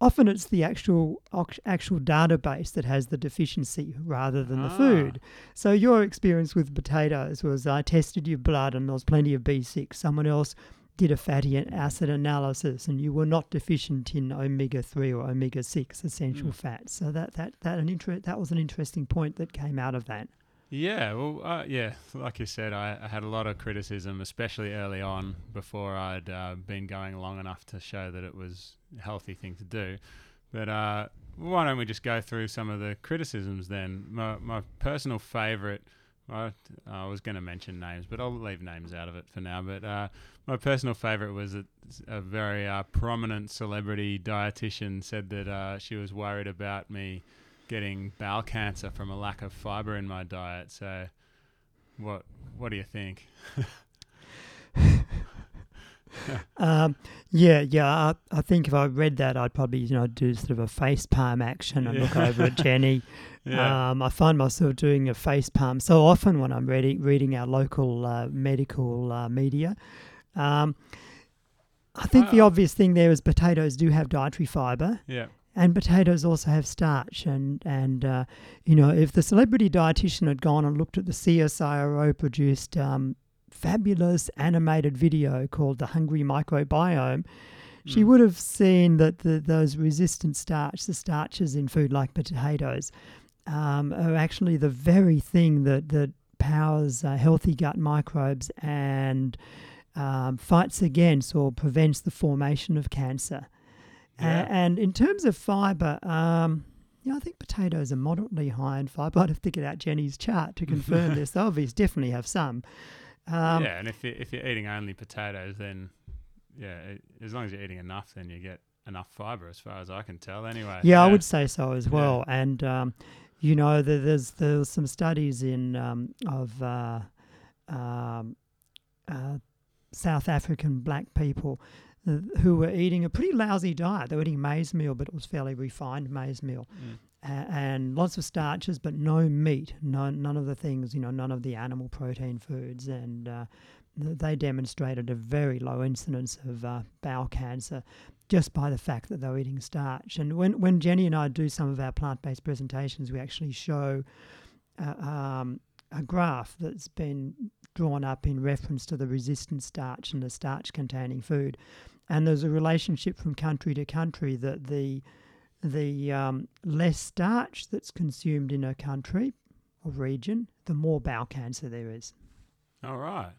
often it's the actual actual database that has the deficiency rather than the Ah. food. So your experience with potatoes was I tested your blood and there was plenty of B6. Someone else did a fatty acid analysis and you were not deficient in omega 3 or omega 6 essential Mm. fats. So that that that an inter- that was an interesting point that came out of that. Yeah, well, uh, yeah, like you said, I, I had a lot of criticism, especially early on, before I'd uh, been going long enough to show that it was a healthy thing to do. But uh, why don't we just go through some of the criticisms then? My, my personal favourite, I, I was going to mention names, but I'll leave names out of it for now. But uh, my personal favourite was that a very uh, prominent celebrity dietitian said that uh, she was worried about me getting bowel cancer from a lack of fiber in my diet. So, what what do you think? *laughs* Um, yeah, yeah. I, I think if I read that, I'd probably you know do sort of a face palm action and look over at Jenny. *laughs* Yeah, Um, I find myself doing a face palm so often when I'm reading reading our local uh, medical uh, media. Um, I think the obvious thing there is potatoes do have dietary fiber, yeah, and potatoes also have starch. And and uh, you know, if the celebrity dietitian had gone and looked at the CSIRO produced um, fabulous animated video called "The Hungry Microbiome," she Mm. would have seen that the, those resistant starch, the starches in food like potatoes, um, are actually the very thing that that powers uh, healthy gut microbes and um, fights against or prevents the formation of cancer. A- and in terms of fiber, um, yeah, I think potatoes are moderately high in fibre. *laughs* I'd have to get out Jenny's chart to confirm *laughs* this. They obviously definitely have some. Um, yeah, and if you if you're eating only potatoes, then yeah, it, as long as you're eating enough, then you get enough fibre, as far as I can tell. Anyway. Yeah, yeah. I would say so as well. Yeah. And um, you know, there's there's some studies in um, of uh, um, uh, South African black people uh, who were eating a pretty lousy diet. They were eating maize meal, but it was fairly refined maize meal. Mm. Uh, and lots of starches, but no meat, no, none of the things, you know, none of the animal protein foods. And uh, they demonstrated a very low incidence of uh, bowel cancer just by the fact that they were eating starch. And when, when Jenny and I do some of our plant based presentations, we actually show uh, um, a graph that's been drawn up in reference to the resistant starch and the starch containing food. And there's a relationship from country to country that the the um, less starch that's consumed in a country or region, the more bowel cancer there is. All right,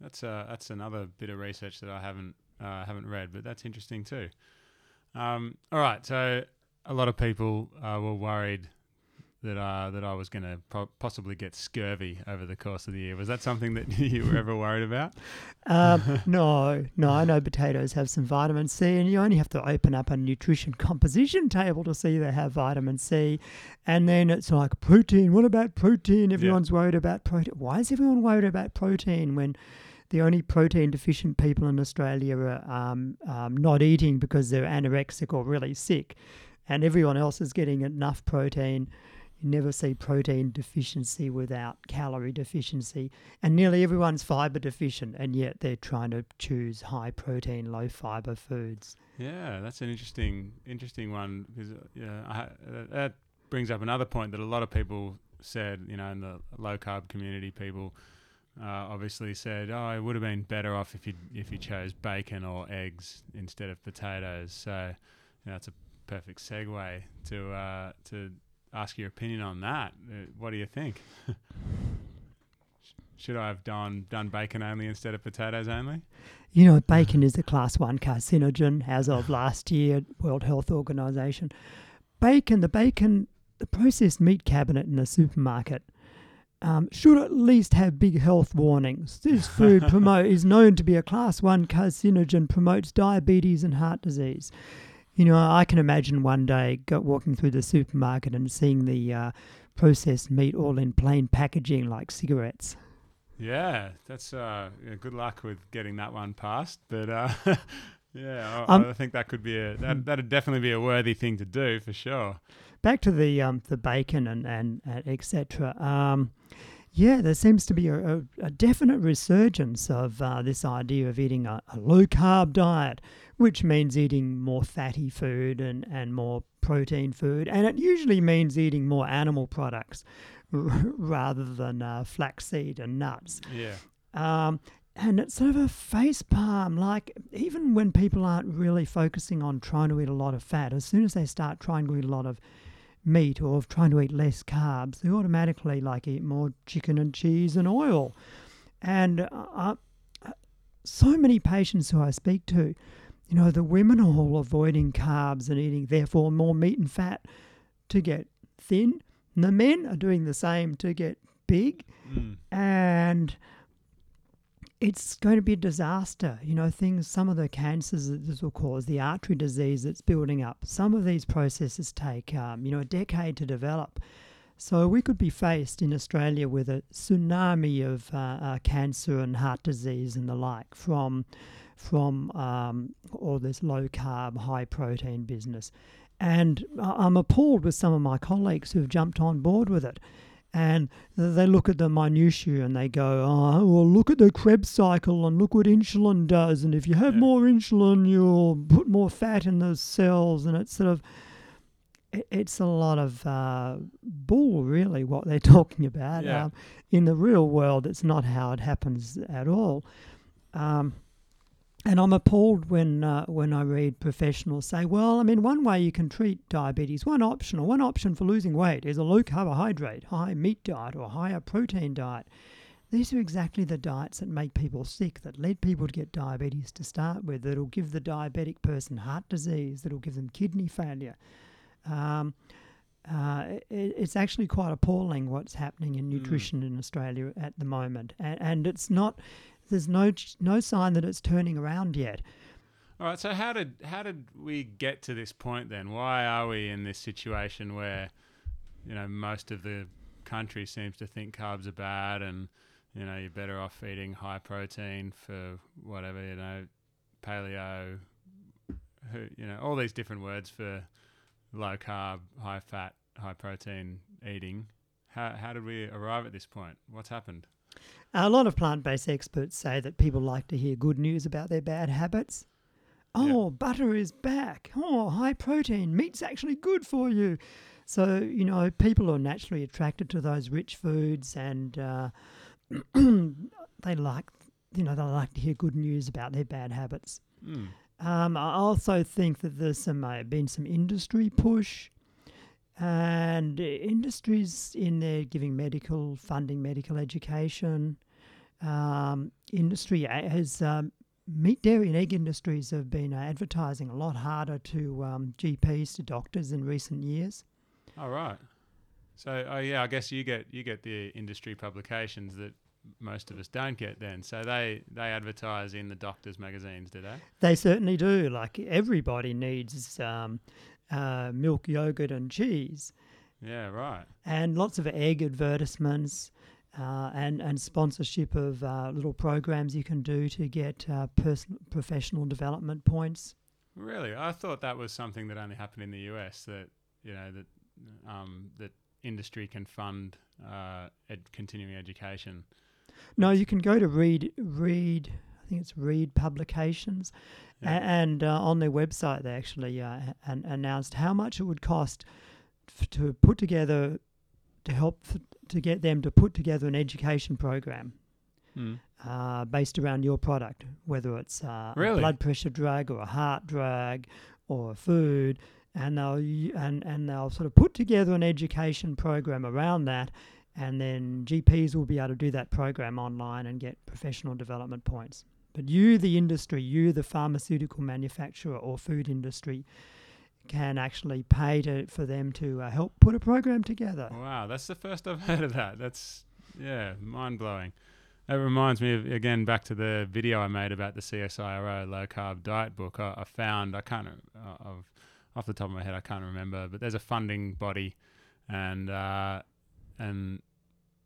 that's uh, that's another bit of research that I haven't uh, haven't read, but that's interesting too. Um, all right, so a lot of people uh, were worried that uh, that I was going to pro- possibly get scurvy over the course of the year. Was that something that *laughs* you were ever worried about? Um, *laughs* no, no. I know potatoes have some vitamin C, and you only have to open up a nutrition composition table to see they have vitamin C. And then it's like protein. What about protein? Everyone's yeah. worried about protein. Why is everyone worried about protein when the only protein deficient people in Australia are um, um, not eating because they're anorexic or really sick, and everyone else is getting enough protein. You never see protein deficiency without calorie deficiency, and nearly everyone's fiber deficient, and yet they're trying to choose high protein, low fiber foods. Yeah, that's an interesting, interesting one because yeah, I, uh, that brings up another point that a lot of people said, you know, in the low carb community, people uh, obviously said, "Oh, it would have been better off if you if you chose bacon or eggs instead of potatoes." So, you know, it's a perfect segue to uh, to ask your opinion on that. Uh, what do you think? *laughs* Should I have done done bacon only instead of potatoes only? You know, bacon is a class one carcinogen as of last year, World Health Organization. Bacon, the bacon, the processed meat cabinet in the supermarket um, should at least have big health warnings. This *laughs* food promote is known to be a class one carcinogen, promotes diabetes and heart disease. You know, I can imagine one day walking through the supermarket and seeing the uh, processed meat all in plain packaging like cigarettes. Yeah, that's uh, yeah, good luck with getting that one passed. But uh, *laughs* yeah, I, um, I, think that could be a that that'd definitely be a worthy thing to do for sure. Back to the um, the bacon and and, and etc. Um, yeah, there seems to be a, a, a definite resurgence of uh, this idea of eating a, a, low carb diet, which means eating more fatty food and, and more protein food. And it usually means eating more animal products *laughs* rather than uh, flaxseed and nuts. Yeah. Um, and it's sort of a face palm. Like, even when people aren't really focusing on trying to eat a lot of fat, as soon as they start trying to eat a lot of meat or of trying to eat less carbs, they automatically like eat more chicken and cheese and oil. And uh, uh, so many patients who I speak to, you know, the women are all avoiding carbs and eating therefore more meat and fat to get thin. And the men are doing the same to get big. Mm. And it's going to be a disaster. You know, things, some of the cancers that this will cause, the artery disease that's building up, some of these processes take, um, you know, a decade to develop. So we could be faced in Australia with a tsunami of uh, uh, cancer and heart disease and the like from from um, all this low carb, high protein business. And I'm appalled with some of my colleagues who've jumped on board with it and they look at the minutiae and they go, oh, well, look at the Krebs cycle and look what insulin does. And if you have yeah. more insulin, you'll put more fat in those cells. And it's sort of, it's a lot of uh, bull, really, what they're *laughs* talking about. Yeah. Um, in the real world, it's not how it happens at all. Um, and I'm appalled when uh, when I read professionals say, "Well, I mean, one way you can treat diabetes, one option or one option for losing weight is a low carbohydrate, high meat diet, or higher protein diet." These are exactly the diets that make people sick, that lead people to get diabetes to start with, that'll give the diabetic person heart disease, that'll give them kidney failure. Um, uh, it, it's actually quite appalling what's happening in Mm. nutrition in Australia at the moment, and, and it's not. There's no no sign that it's turning around yet. All right. So how did how did we get to this point then? Why are we in this situation where, you know, most of the country seems to think carbs are bad, and you know you're better off eating high protein for whatever you know, paleo, you know, all these different words for low carb, high fat, high protein eating. How how did we arrive at this point? What's happened? A lot of plant based experts say that people like to hear good news about their bad habits. Yeah. Oh, butter is back. Oh, high protein. Meat's actually good for you. So, you know, people are naturally attracted to those rich foods and uh, *clears throat* they like, you know, they like to hear good news about their bad habits. Mm. Um, I also think that there's some uh, been some industry push, and industries in there giving medical funding, medical education. Um, industry has um, meat, dairy, and egg industries have been uh, advertising a lot harder to um, GPs to doctors in recent years. All right. So, oh yeah, I guess you get you get the industry publications that most of us don't get. Then, so they they advertise in the doctors' magazines, do they? They certainly do. Like everybody needs um, uh, milk, yogurt, and cheese. Yeah, right. and lots of egg advertisements uh, and and sponsorship of uh, little programs you can do to get uh, person professional development points. Really, I thought that was something that only happened in the US. That you know that um, that industry can fund uh, ed- continuing education. No, you can go to read read. Think it's Reed Publications, a- and uh, on their website they actually uh, an- announced how much it would cost f- to put together to help f- to get them to put together an education program. Hmm. uh, based around your product, whether it's uh, a blood pressure drug or a heart drug or food, and they'll and and they'll sort of put together an education program around that, and then GPs will be able to do that program online and get professional development points. But you, the industry, you, the pharmaceutical manufacturer or food industry, can actually pay to for them to uh, help put a program together. Wow, that's the first I've *laughs* heard of that. That's yeah, mind blowing. That reminds me of again back to the video I made about the CSIRO low carb diet book. I, I found I can't uh, off the top of my head I can't remember, but there's a funding body, and uh, and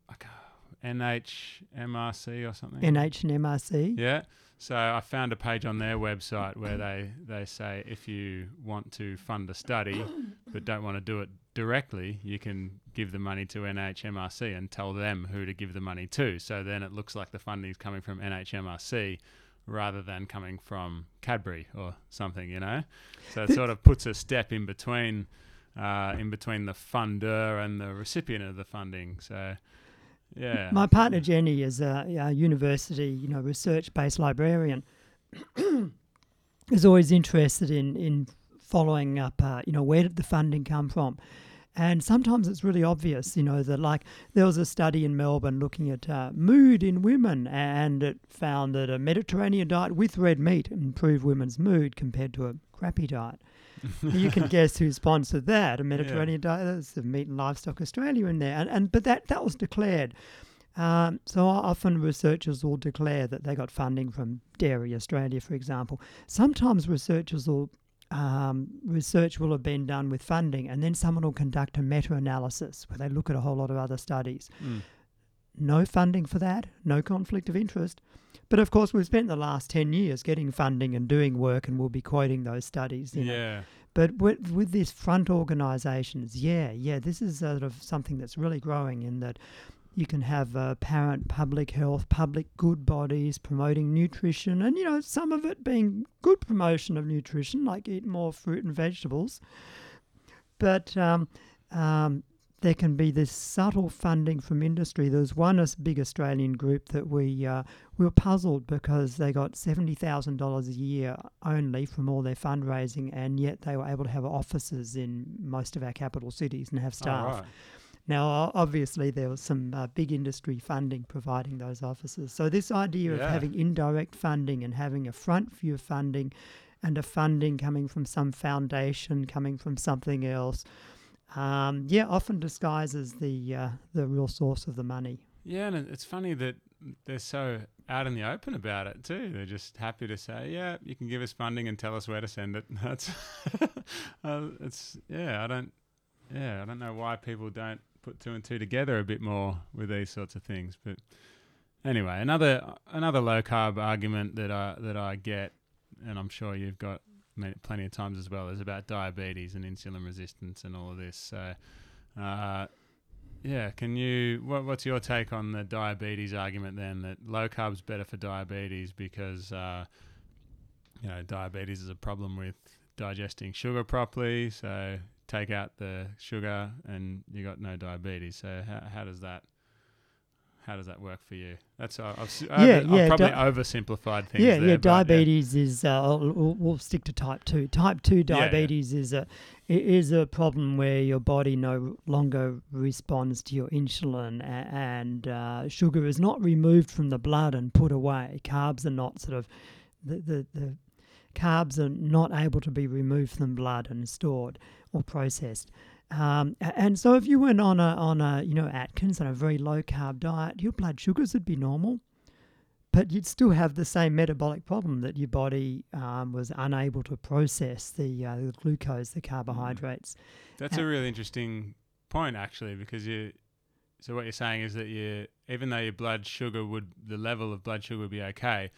I ca- NHMRC or something. NH and MRC. Yeah. So I found a page on their website where they, they say if you want to fund a study *coughs* but don't want to do it directly, you can give the money to NHMRC and tell them who to give the money to. So then it looks like the funding is coming from NHMRC rather than coming from Cadbury or something, you know. So it sort of puts a step in between, uh, in between the funder and the recipient of the funding. So, yeah. My partner Jenny is a, a university, you know, research-based librarian. *clears throat* is always interested in in following up, uh, you know, where did the funding come from? And sometimes it's really obvious, you know, that like there was a study in Melbourne looking at uh, mood in women, and it found that a Mediterranean diet with red meat improved women's mood compared to a crappy diet. You can guess who sponsored that. A *laughs* Mediterranean diet. There's the Meat and Livestock Australia in there, and, and but that that was declared. Um, so often researchers will declare that they got funding from Dairy Australia, for example. Sometimes researchers will um, research will have been done with funding, and then someone will conduct a meta-analysis where they look at a whole lot of other studies. Mm. No funding for that, no conflict of interest. But of course, we've spent the last 10 years getting funding and doing work, and we'll be quoting those studies. You know. Yeah. But with, with these front organisations, yeah, yeah, this is sort of something that's really growing in that you can have uh, parent public health, public good bodies promoting nutrition, and you know some of it being good promotion of nutrition, like eat more fruit and vegetables. But um, um, there can be this subtle funding from industry. There was one big Australian group that we uh, we were puzzled because they got seventy thousand dollars a year only from all their fundraising, and yet they were able to have offices in most of our capital cities and have Oh, staff. right. Now, obviously, there was some uh, big industry funding providing those offices. So this idea of having indirect funding and having a front view funding, and a funding coming from some foundation, coming from something else. Um, yeah, often disguises the uh, the real source of the money. Yeah, and it's funny that they're so out in the open about it too. They're just happy to say, "Yeah, you can give us funding and tell us where to send it." *laughs* That's uh, it's yeah. I don't yeah. I don't know why people don't put two and two together a bit more with these sorts of things. But anyway, another another low carb argument that I that I get, and I'm sure you've got plenty of times as well, is about diabetes and insulin resistance and all of this. So. Uh, yeah, can you? What, what's your take on the diabetes argument then? That low carb's better for diabetes because uh, you know diabetes is a problem with digesting sugar properly. So take out the sugar and you got no diabetes. So how, how does that? How does that work for you? That's uh, I've, I've, yeah, I've probably di- oversimplified things. Yeah, there, yeah. Diabetes is. Uh, we'll, we'll stick to type two. Type two yeah. diabetes is a is a problem where your body no longer responds to your insulin, a- and uh, sugar is not removed from the blood and put away. Carbs are not sort of the the, the carbs are not able to be removed from blood and stored or processed. Um, and so, if you went on a on a you know Atkins on a very low carb diet, your blood sugars would be normal but you'd still have the same metabolic problem that your body um, was unable to process the, uh, the glucose, the carbohydrates. That's Uh, a really interesting point, actually, because you. So what you're saying is that you, even though your blood sugar would, the level of blood sugar would be okay,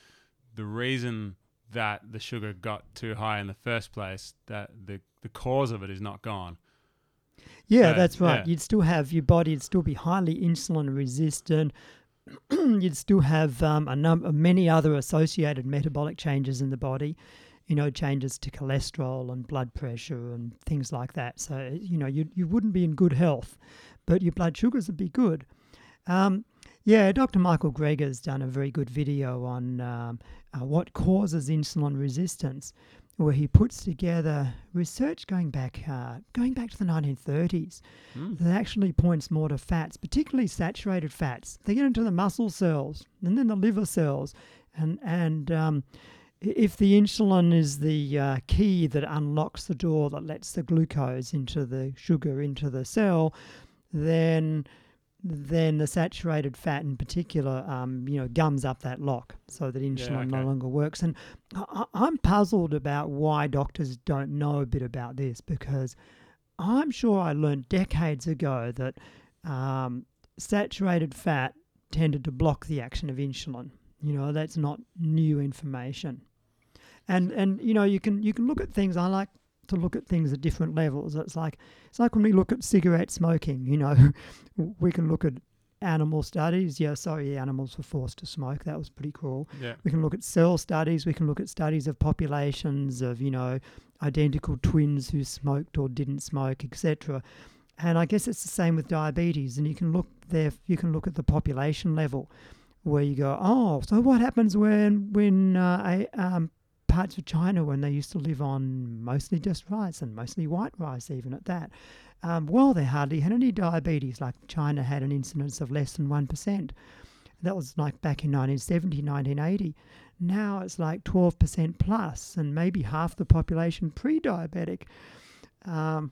the reason that the sugar got too high in the first place, that the the cause of it is not gone. Yeah, So, that's right. yeah. You'd still have your body; would still be highly insulin resistant. *clears throat* you'd still have um, a number, many other associated metabolic changes in the body. You know, changes to cholesterol and blood pressure and things like that. So you know, you you wouldn't be in good health, but your blood sugars would be good. Um, yeah, Dr. Michael Greger's done a very good video on um, uh, what causes insulin resistance, where he puts together research going back uh, going back to the 1930s Mm. that actually points more to fats, particularly saturated fats. They get into the muscle cells and then the liver cells, and and um, if the insulin is the uh, key that unlocks the door that lets the glucose into the sugar into the cell, then then the saturated fat in particular, um, you know, gums up that lock so that insulin no okay. longer works. And I, I- I'm puzzled about why doctors don't know a bit about this because I'm sure I learned decades ago that um, saturated fat tended to block the action of insulin. You know, that's not new information. And and you know, you can you can look at things. I like to look at things at different levels. It's like it's like when we look at cigarette smoking. You know, *laughs* we can look at animal studies. Yeah, sorry, animals were forced to smoke. That was pretty cruel. Yeah. We can look at cell studies. We can look at studies of populations of, you know, identical twins who smoked or didn't smoke, etc. And I guess it's the same with diabetes. And you can look there. You can look at the population level, where you go, oh, so what happens when when uh, a, um, parts of China when they used to live on mostly just rice and mostly white rice, even at that. Um, well, they hardly had any diabetes. Like China had an incidence of less than one percent. That was like back in 1970, 1980. Now it's like 12% plus, and maybe half the population pre-diabetic. Um,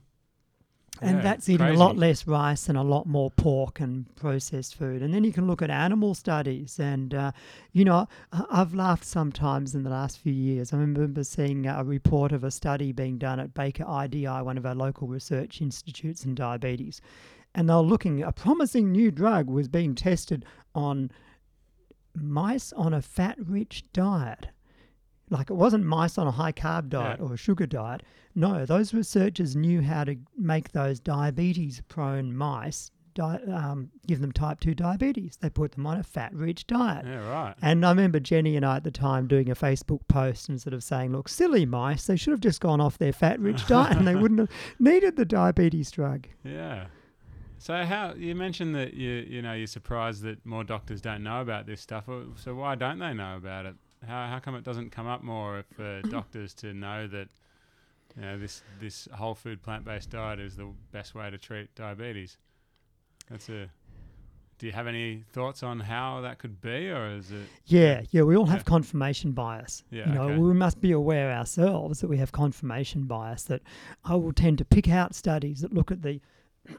and Yeah, that's eating a lot less rice and a lot more pork and processed food. And then you can look at animal studies. And, uh, you know, I've laughed sometimes in the last few years. I remember seeing a report of a study being done at Baker IDI, one of our local research institutes in diabetes. And they were looking, a promising new drug was being tested on mice on a fat rich diet. Like it wasn't mice on a high carb diet Yeah. or a sugar diet. No, those researchers knew how to make those diabetes prone mice, di- um, give them type 2 diabetes. They put them on a fat rich diet. Yeah, right. And I remember Jenny and I at the time doing a Facebook post and sort of saying, look, silly mice, they should have just gone off their fat rich *laughs* diet and they wouldn't have needed the diabetes drug. Yeah. So how you mentioned that you you know you're surprised that more doctors don't know about this stuff. So why don't they know about it? How how come it doesn't come up more for uh, *coughs* doctors to know that you know this this whole food plant based diet is the best way to treat diabetes? That's a do you have any thoughts on how that could be, or is it? Yeah, yeah, we all have Yeah. confirmation bias. Yeah, you know, okay. we must be aware ourselves that we have confirmation bias. That I will tend to pick out studies that look at the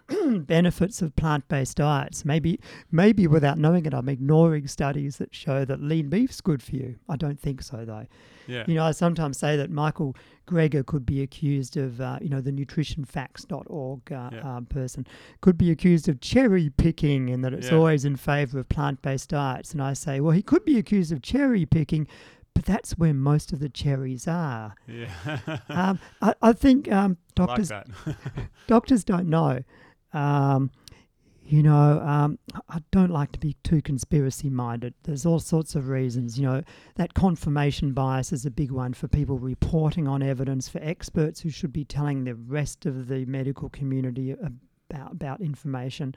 *clears throat* benefits of plant-based diets. Maybe, maybe without knowing it, I'm ignoring studies that show that lean beef's good for you. I don't think so, though. Yeah. You know, I sometimes say that Michael Greger could be accused of, uh, you know, the nutritionfacts.org uh, Yeah. um, person could be accused of cherry picking and that it's Yeah. always in favour of plant based diets. And I say, well, he could be accused of cherry picking, but that's where most of the cherries are. Yeah. um, I, I think um, *laughs* like doctors that. *laughs* doctors don't know. Um, you know, um, I- don't like to be too conspiracy minded. There's all sorts of reasons. You know, that confirmation bias is a big one for people reporting on evidence, for experts who should be telling the rest of the medical community about, about information,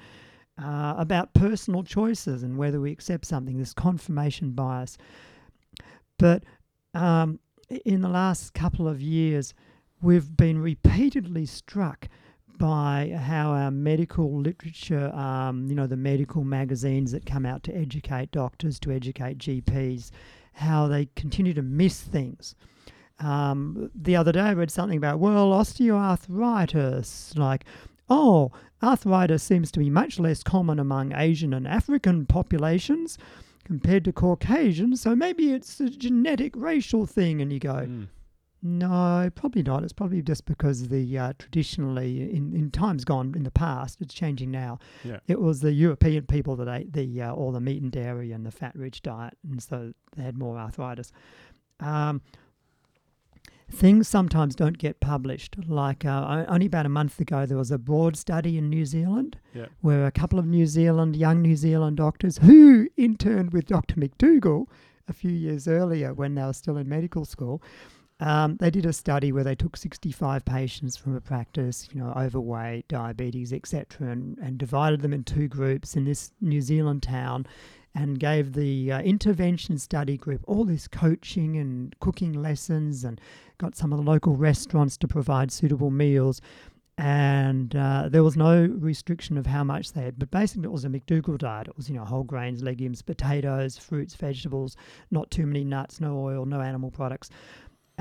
uh, about personal choices and whether we accept something. This confirmation bias. But um, in the last couple of years, we've been repeatedly struck by how our medical literature, um, you know, the medical magazines that come out to educate doctors, to educate GPs, how they continue to miss things. Um, the other day, I read something about, well, osteoarthritis, like, oh, arthritis seems to be much less common among Asian and African populations compared to Caucasian, so maybe it's a genetic racial thing. And you go, Mm. No, probably not. It's probably just because the uh, traditionally, in, in times gone in the past, it's changing now. Yeah. It was the European people that ate the uh, all the meat and dairy and the fat-rich diet, and so they had more arthritis. Um, things sometimes don't get published. Like uh, only about a month ago, there was a broad study in New Zealand Yeah. where a couple of New Zealand young New Zealand doctors who interned with Dr. McDougall a few years earlier when they were still in medical school. Um, they did a study where they took 65 patients from a practice, you know, overweight, diabetes, etc., and, and divided them in two groups in this New Zealand town and gave the uh, intervention study group all this coaching and cooking lessons and got some of the local restaurants to provide suitable meals. And uh, there was no restriction of how much they had, but basically it was a McDougall diet. It was, you know, whole grains, legumes, potatoes, fruits, vegetables, not too many nuts, no oil, no animal products.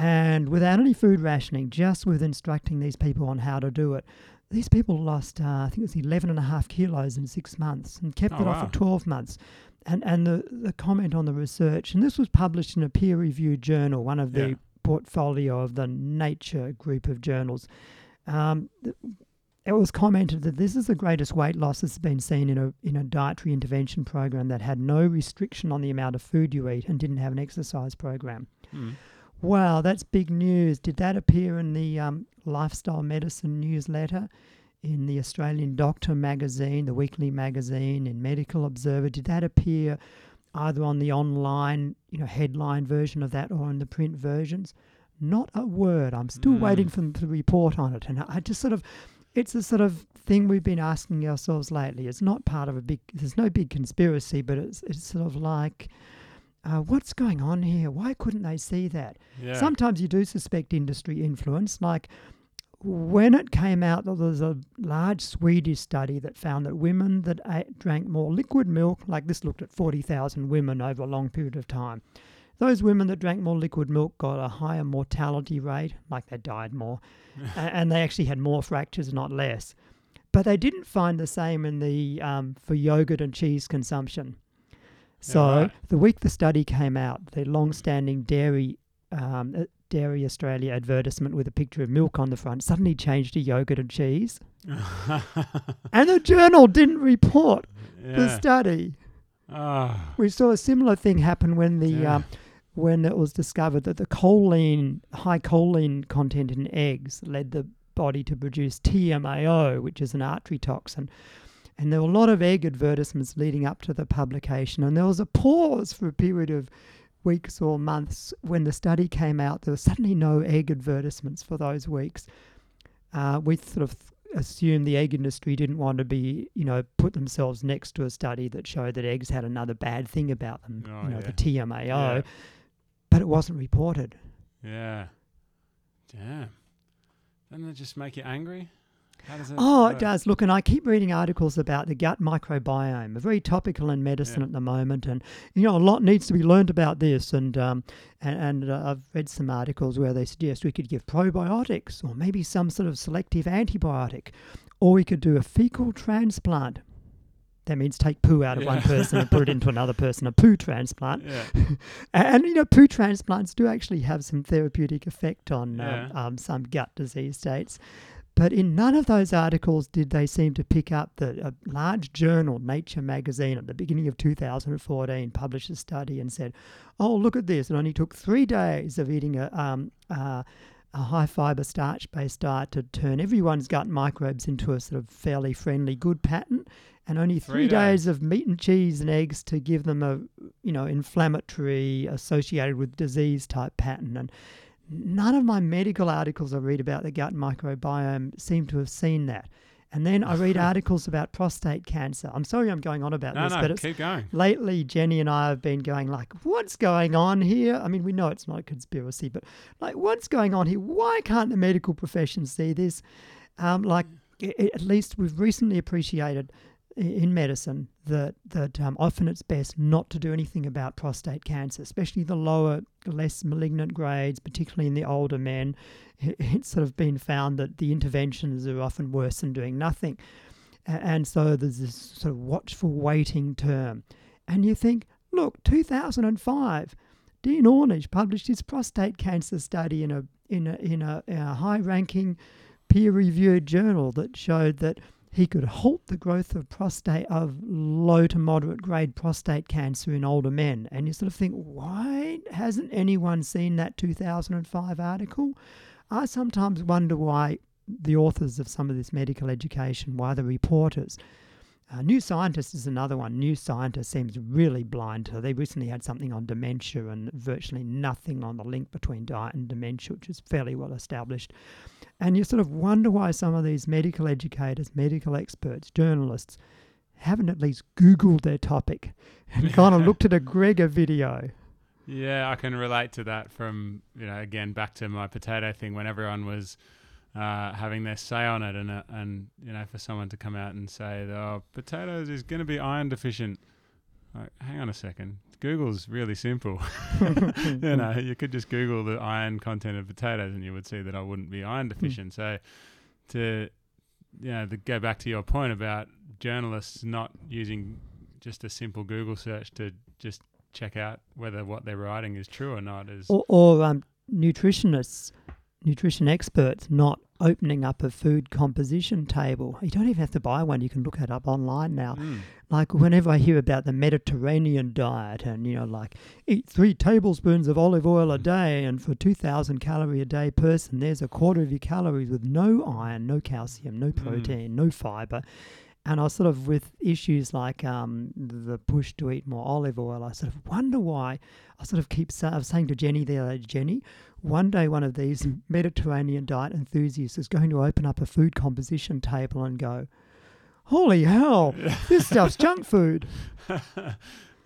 And without any food rationing, just with instructing these people on how to do it, these people lost, uh, I think it was 11 and a half kilos in six months and kept Oh, it off for 12 months. And, and the, the comment on the research, and this was published in a peer reviewed journal, one of the Yeah. portfolio of the Nature group of journals. Um, it was commented that this is the greatest weight loss that's been seen in a in a dietary intervention program that had no restriction on the amount of food you eat and didn't have an exercise program. Mm. Wow, that's big news. Did that appear in the um, lifestyle medicine newsletter, in the Australian Doctor magazine, the weekly magazine, in Medical Observer? Did that appear either on the online, you know, headline version of that or in the print versions? Not a word. I'm still Mm. waiting for them to report on it, and I just sort of. It's a sort of thing we've been asking ourselves lately. It's not part of a big. There's no big conspiracy, but it's it's sort of like, uh, what's going on here? Why couldn't they see that? Yeah. Sometimes you do suspect industry influence. Like when it came out that there was a large Swedish study that found that women that ate, drank more liquid milk, like this looked at 40,000 women over a long period of time, those women that drank more liquid milk got a higher mortality rate, like they died more, *laughs* and they actually had more fractures, not less. But they didn't find the same in the um, for yogurt and cheese consumption. So right. the week the study came out, the long-standing dairy um, uh, Dairy Australia advertisement with a picture of milk on the front suddenly changed to yogurt and cheese, *laughs* and the journal didn't report the study. Ah, We saw a similar thing happen when the Yeah. um, when it was discovered that the choline, high choline content in eggs led the body to produce TMAO, which is an artery toxin. And there were a lot of egg advertisements leading up to the publication, and there was a pause for a period of weeks or months when the study came out. There were suddenly no egg advertisements for those weeks. Uh, we sort of assumed the egg industry didn't want to be, you know, put themselves next to a study that showed that eggs had another bad thing about them, Oh, you know, yeah. the TMAO, yeah. but it wasn't reported. Yeah. Damn. Doesn't it just make you angry? It Oh, work? it does. Look, and I keep reading articles about the gut microbiome, very topical in medicine Yeah. at the moment, and you know a lot needs to be learned about this. And um, and, and uh, I've read some articles where they suggest we could give probiotics, or maybe some sort of selective antibiotic, or we could do a fecal transplant. That means take poo out of one person and put it into another person, a poo transplant. Yeah. *laughs* And, you know, poo transplants do actually have some therapeutic effect on Yeah. um, um, some gut disease states. But in none of those articles did they seem to pick up that a large journal, Nature magazine, at the beginning of 2014, published a study and said, "Oh, look at this! It only took three days of eating a um, uh, a high fiber starch based diet to turn everyone's gut microbes into a sort of fairly friendly good pattern, and only three, Three days. days of meat and cheese and eggs to give them a you know inflammatory associated with disease type pattern and none of my medical articles I read about the gut microbiome seem to have seen that. And then I read *laughs* articles about prostate cancer. I'm sorry I'm going on about No, this, no, but it's keep going. lately Jenny and I have been going like, what's going on here? I mean, we know it's not a conspiracy, but like, what's going on here? Why can't the medical profession see this? Um, like, at least we've recently appreciated in medicine that that um, often it's best not to do anything about prostate cancer, especially the lower, less malignant grades, particularly in the older men. *laughs* It's sort of been found that the interventions are often worse than doing nothing. And so there's this sort of watchful waiting term. And you think, look, 2005, Dean Ornish published his prostate cancer study in a in a in a, a high-ranking peer-reviewed journal that showed that he could halt the growth of prostate of low to moderate grade prostate cancer in older men. And you sort of think, why hasn't anyone seen that 2005 article? I sometimes wonder why the authors of some of this medical education, why the reporters. Uh, New Scientist is another one. New Scientist seems really blind to. They recently had something on dementia and virtually nothing on the link between diet and dementia, which is fairly well established. And you sort of wonder why some of these medical educators, medical experts, journalists haven't at least Googled their topic and *laughs* kind of looked at a Greger video. Yeah, I can relate to that from, you know, again, back to my potato thing when everyone was uh, having their say on it. And, uh, and, you know, for someone to come out and say, oh, potatoes is going to be iron deficient. Like, hang on a second. Google's really simple. *laughs* you know, you could just Google the iron content of potatoes and you would see that I wouldn't be iron deficient. So to, you know, to go back to your point about journalists not using just a simple Google search to just check out whether what they're writing is true or not is or, or um, nutritionists, nutrition experts not opening up a food composition table. You don't even have to buy one. You can look it up online now. Mm. Like whenever I hear about the Mediterranean diet and, you know, like eat three tablespoons of olive oil a day and for 2,000 calorie a day person, there's a quarter of your calories with no iron, no calcium, no protein, no fiber. And I sort of, with issues like um, the push to eat more olive oil, I sort of wonder why. I sort of keep sa- I was saying to Jenny the other day, Jenny, one day one of these Mediterranean diet enthusiasts is going to open up a food composition table and go, holy hell, this stuff's *laughs* junk food.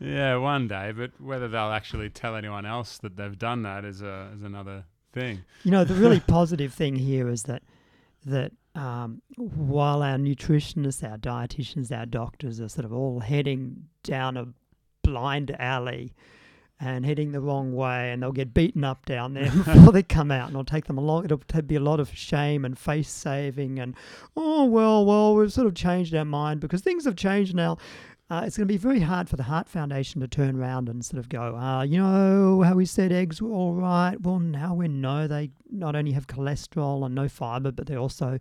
yeah, one day, but whether they'll actually tell anyone else that they've done that is a is another thing. You know, the really *laughs* positive thing here is that that um, while our nutritionists, our dietitians, our doctors are sort of all heading down a blind alley and heading the wrong way, and they'll get beaten up down there *laughs* before they come out, and it'll take them a long. It'll be a lot of shame and face saving, and oh well, well, we've sort of changed our mind because things have changed now. Uh, it's going to be very hard for the Heart Foundation to turn around and sort of go, uh, you know, how we said eggs were all right. Well, now we know they not only have cholesterol and no fiber, but they also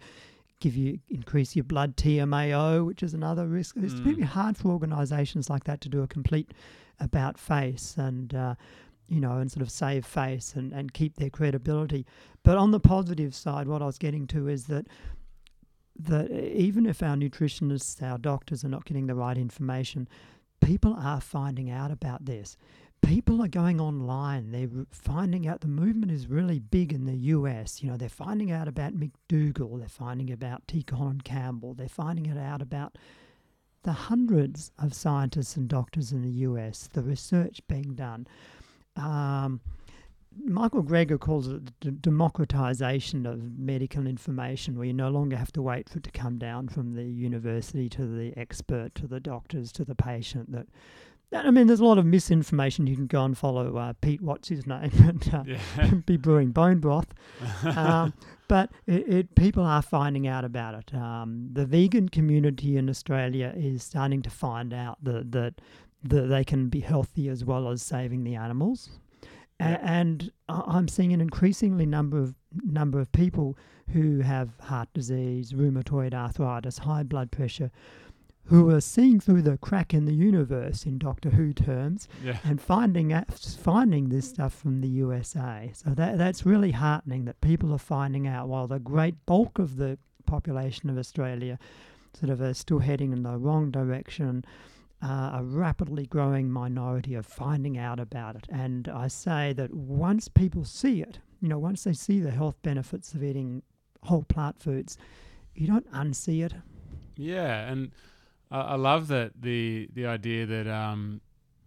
give you increase your blood TMAO, which is another risk. It's Mm. really hard for organisations like that to do a complete about face and uh, you know and sort of save face and, and keep their credibility. But on the positive side, what I was getting to is that that even if our nutritionists, our doctors are not getting the right information, people are finding out about this. People are going online. They're finding out the movement is really big in the US. You know, they're finding out about McDougall. They're finding about T. Colin Campbell. They're finding it out about the hundreds of scientists and doctors in the US, the research being done. Um, Michael Greger calls it the democratization of medical information, where you no longer have to wait for it to come down from the university to the expert to the doctors to the patient. That I mean, there's a lot of misinformation. You can go and follow uh, Pete, what's his name, *laughs* and uh, Yeah. *laughs* be brewing bone broth. um, *laughs* but it, it, people are finding out about it. Um, the vegan community in Australia is starting to find out that, that that they can be healthy as well as saving the animals. A- Yeah. And I'm seeing an increasingly number of number of people who have heart disease, rheumatoid arthritis, high blood pressure, who are seeing through the crack in the universe, in Doctor Who terms, yeah. and finding out, finding this stuff from the USA. So that that's really heartening that people are finding out while the great bulk of the population of Australia sort of are still heading in the wrong direction. Uh, a rapidly growing minority are finding out about it, and I say that once people see it, you know, once they see the health benefits of eating whole plant foods, you don't unsee it. Yeah, and I, I love that the the idea that um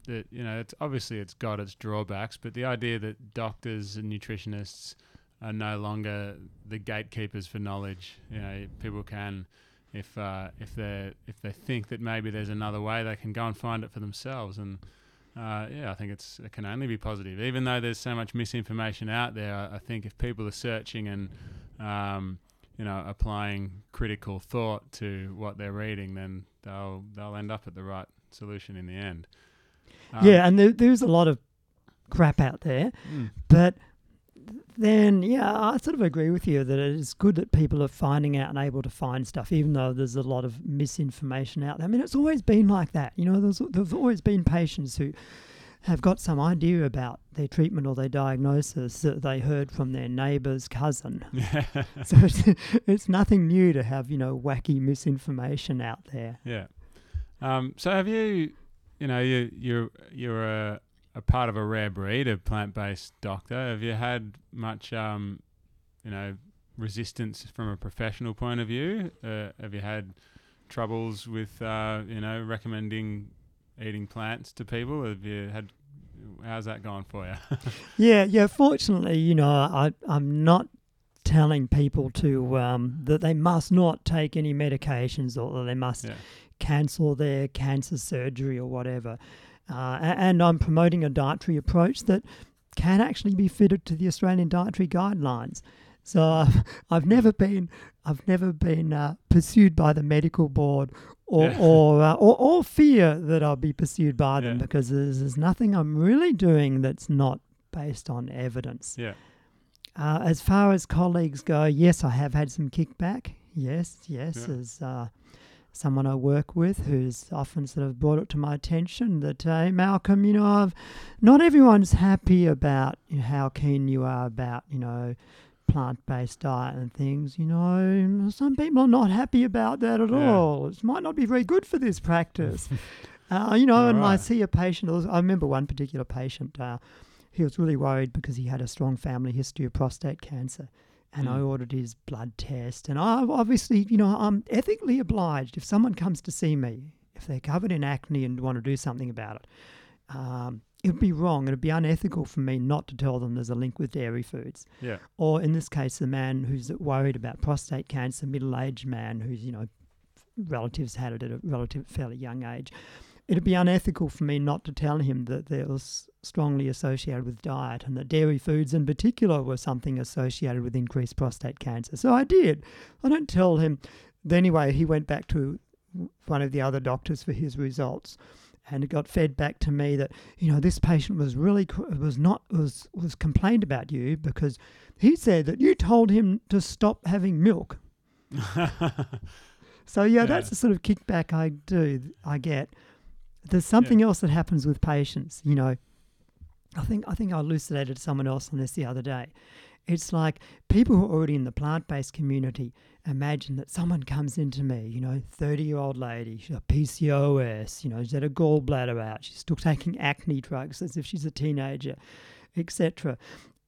that you know it's obviously it's got its drawbacks, but the idea that doctors and nutritionists are no longer the gatekeepers for knowledge. You know, people can if uh, if they if they think that maybe there's another way, they can go and find it for themselves. And uh, yeah, I think it's it can only be positive. Even though there's so much misinformation out there, I, I think if people are searching and um, you know applying critical thought to what they're reading, then they'll they'll end up at the right solution in the end. Um, yeah, and there, there's a lot of crap out there. mm, But then, yeah, I sort of agree with you that it is good that people are finding out and able to find stuff, even though there's a lot of misinformation out there. I mean, it's always been like that. You know, there's, there's always been patients who have got some idea about their treatment or their diagnosis that they heard from their neighbour's cousin. yeah, *laughs* So it's, it's nothing new to have, you know, wacky misinformation out there. yeah. Um, so have you, you know, you you're you're a part of a rare breed of plant-based doctor. Have you had much, um, you know, resistance from a professional point of view? Uh, have you had troubles with, uh, you know, recommending eating plants to people? Have you had? How's that gone for you? *laughs* Yeah, yeah. Fortunately, you know, I I'm not telling people to um, that they must not take any medications or that they must yeah. cancel their cancer surgery or whatever. Uh, and I'm promoting a dietary approach that can actually be fitted to the Australian dietary guidelines. So I've, *laughs* I've never been I've never been uh, pursued by the medical board or Yeah. or, uh, or or fear that I'll be pursued by them Yeah. because there's, there's nothing I'm really doing that's not based on evidence. Yeah. Uh, as far as colleagues go, yes, I have had some kickback. Yes, yes, Yeah. as uh, someone I work with who's often sort of brought it to my attention that, hey, Malcolm, you know, I've, not everyone's happy about you know, how keen you are about, you know, plant-based diet and things. You know, some people are not happy about that at Yeah. all. It might not be very good for this practice. *laughs* uh, you know, and I see a patient. I remember one particular patient. Uh, he was really worried because he had a strong family history of prostate cancer. And I Mm. ordered his blood test. And I obviously, you know, I'm ethically obliged if someone comes to see me, if they're covered in acne and want to do something about it, um, it would be wrong. It would be unethical for me not to tell them there's a link with dairy foods. Yeah. Or in this case, the man who's worried about prostate cancer, middle aged man who's, you know, relatives had it at a relative fairly young age. It'd be unethical for me not to tell him that was strongly associated with diet and that dairy foods in particular were something associated with increased prostate cancer. So I did. I don't tell him. Anyway, he went back to one of the other doctors for his results and it got fed back to me that you know this patient was really was not was was complained about you because he said that you told him to stop having milk *laughs* so yeah, Yeah. that's the sort of kickback I do I get. There's something else that happens with patients, you know. I think I think I elucidated someone else on this the other day. It's like people who are already in the plant-based community imagine that someone comes into me, you know, 30-year-old lady, she's got PCOS, you know, she's had a gallbladder out, she's still taking acne drugs as if she's a teenager, etc.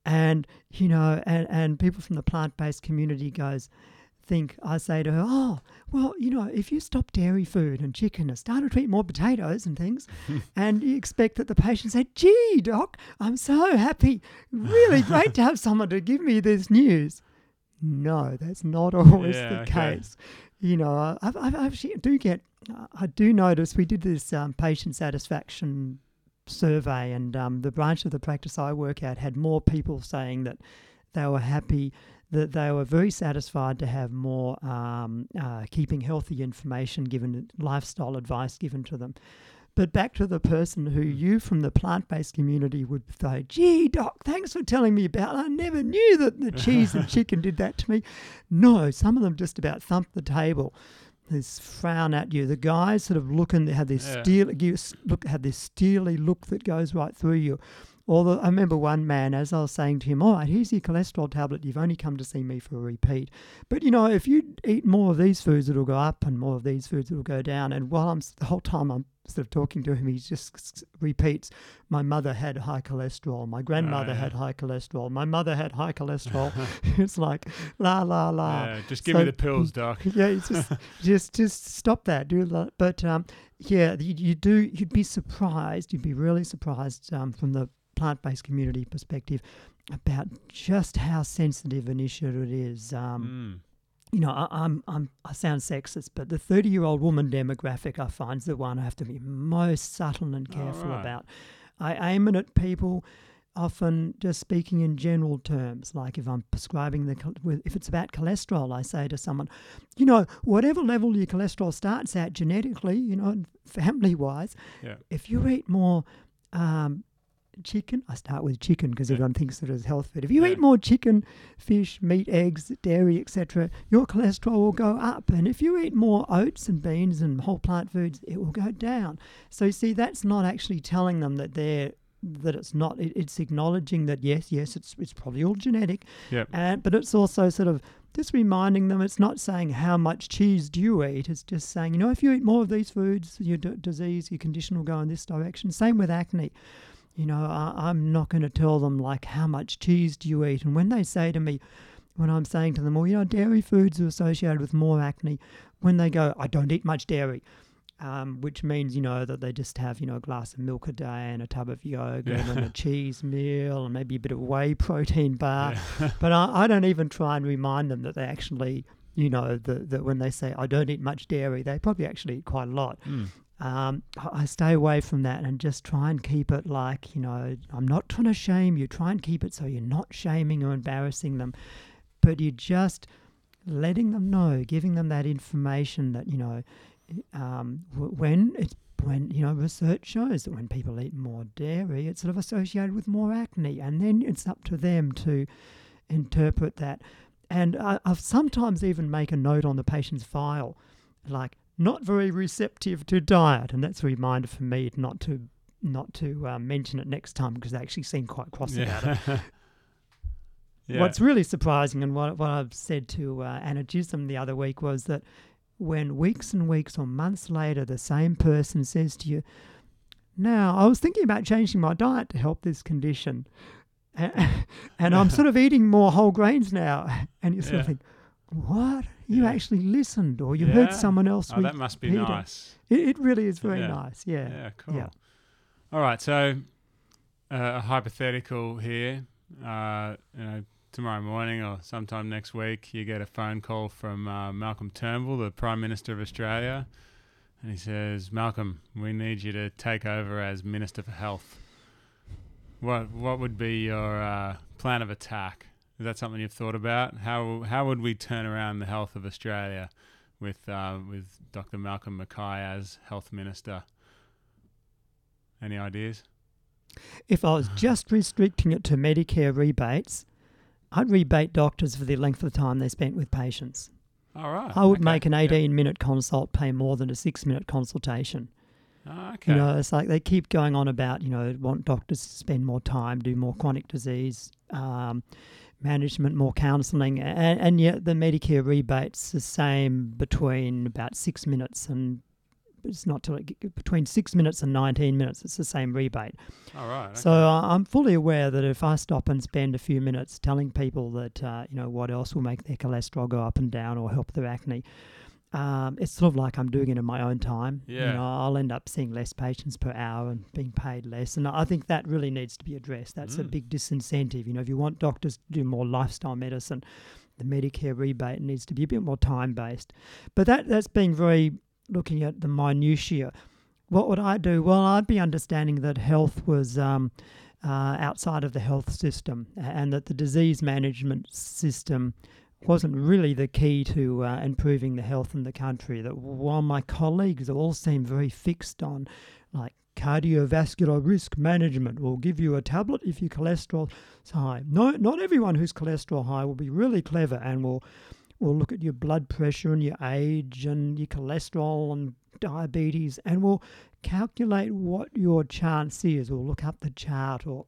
And you know, and, and people from the plant-based community goes, think I say to her, "Oh, well, you know, if you stop dairy food and chicken and started to eat more potatoes and things, *laughs* and you expect that the patient say, "Gee, doc, I'm so happy. Really *laughs* great to have someone to give me this news." No, that's not *laughs* always Yeah, the okay. case. You know, I, I've, I've actually do get, I do notice we did this um, patient satisfaction survey, and um, the branch of the practice I work at had more people saying that they were happy, that they were very satisfied to have more um, uh, keeping healthy information given, lifestyle advice given to them. But back to the person who you from the plant based community would say, gee, doc, thanks for telling me about it. I never knew that the *laughs* cheese and chicken did that to me. No, some of them just about thump the table. This frown at you. The guys sort of look and they have this Yeah. steel, look, have this steely look that goes right through you. Although I remember one man, as I was saying to him, all right, here's your cholesterol tablet. You've only come to see me for a repeat. But you know, if you eat more of these foods, it'll go up, and more of these foods, it'll go down. And while I'm the whole time I'm sort of talking to him, he just repeats, "My mother had high cholesterol. My grandmother yeah. had high cholesterol. My mother had high cholesterol." *laughs* *laughs* it's like la la la. Yeah, just give so- me the pills, doc. yeah, just *laughs* just just stop that. Do that. But um, yeah, you, you do. You'd be surprised. You'd be really surprised um, from the plant-based community perspective about just how sensitive an issue it is. Um, Mm. You know, I, I'm I'm I sound sexist, but the 30-year-old woman demographic I find is the one I have to be most subtle and careful right. about. I aim it at people often just speaking in general terms. Like if I'm prescribing the, if it's about cholesterol, I say to someone, you know, whatever level your cholesterol starts at genetically, you know, family wise, Yeah. if you eat more um, chicken, I start with chicken because everyone thinks that it's health food. If you Yeah. eat more chicken, fish, meat, eggs, dairy, etc., your cholesterol will go up. And if you eat more oats and beans and whole plant foods, it will go down. So you see, that's not actually telling them that they're that it's not. It, it's acknowledging that yes, yes, it's it's probably all genetic, Yep. and but it's also sort of just reminding them. It's not saying how much cheese do you eat. It's just saying you know if you eat more of these foods, your d- disease, your condition will go in this direction. Same with acne. You know, I, I'm not going to tell them like how much cheese do you eat, and when they say to me, when I'm saying to them, well, you know, dairy foods are associated with more acne, when they go, I don't eat much dairy um, which means you know that they just have you know a glass of milk a day and a tub of yogurt Yeah. and a *laughs* cheese meal and maybe a bit of whey protein bar. Yeah. *laughs* But I, I don't even try and remind them that they actually you know that that when they say I don't eat much dairy, they probably actually eat quite a lot. Mm. Um, I stay away from that and just try and keep it like you know I'm not trying to shame you. Try and keep it so you're not shaming or embarrassing them, but you're just letting them know, giving them that information that you know um, when it's when you know research shows that when people eat more dairy, it's sort of associated with more acne, and then it's up to them to interpret that. And I, I've sometimes even make a note on the patient's file, like not very receptive to diet, and that's a reminder for me not to not to uh, mention it next time because they actually seem quite cross about it. Yeah. *laughs* yeah. What's really surprising, and what, what I've said to uh, Anna Gism the other week, was that when weeks and weeks or months later the same person says to you, Now, I was thinking about changing my diet to help this condition, *laughs* and I'm sort of eating more whole grains now. *laughs* And you sort Yeah. of think, What? You Yeah. actually listened, or you heard someone else. oh, that must be it. nice. It, it really is very Yeah. nice. Yeah. Yeah, cool. Yeah. All right, so uh, a hypothetical here. Uh, you know, tomorrow morning or sometime next week, you get a phone call from uh, Malcolm Turnbull, the Prime Minister of Australia, and he says, "Malcolm, we need you to take over as Minister for Health." What what would be your uh, plan of attack? Is that something you've thought about? How how would we turn around the health of Australia with uh, with Dr. Malcolm Mackay as Health Minister? Any ideas? If I was just *laughs* restricting it to Medicare rebates, I'd rebate doctors for the length of time they spent with patients. All right. I would okay, make an yeah. 18 minute consult pay more than a six minute consultation. Oh, okay. You know, it's like they keep going on about, you know, want doctors to spend more time, do more chronic disease um, management, more counselling, and, and yet the Medicare rebates the same between about six minutes and it's not till it, between six minutes and 19 minutes. It's the same rebate. All right. So okay. uh, I'm fully aware that if I stop and spend a few minutes telling people that uh, you know what else will make their cholesterol go up and down or help their acne, um, it's sort of like I'm doing it in my own time. Yeah. You know, I'll end up seeing less patients per hour and being paid less, and I think that really needs to be addressed. That's a Mm. big disincentive. You know, if you want doctors to do more lifestyle medicine, the Medicare rebate needs to be a bit more time based. But that that's being very looking at the minutiae. What would I do? Well, I'd be understanding that health was um, uh, outside of the health system and that the disease management system wasn't really the key to uh, improving the health in the country. That while my colleagues all seem very fixed on like cardiovascular risk management, we'll give you a tablet if your cholesterol's high. No, not everyone who's cholesterol high will be really clever and will will look at your blood pressure and your age and your cholesterol and diabetes and will calculate what your chance is or look up the chart or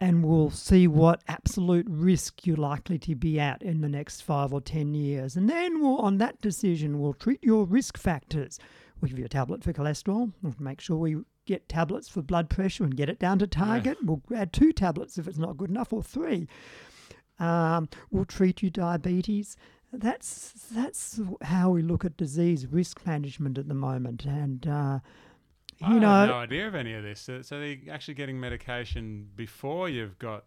and we'll see what absolute risk you're likely to be at in the next five or ten years. And then we'll, on that decision, we'll treat your risk factors. We'll give you a tablet for cholesterol. We'll make sure we get tablets for blood pressure and get it down to target. We'll add two tablets if it's not good enough, or three. Um, we'll treat you diabetes. That's that's how we look at disease risk management at the moment, and uh, I you know, had no idea of any of this. So, so they're actually getting medication before you've got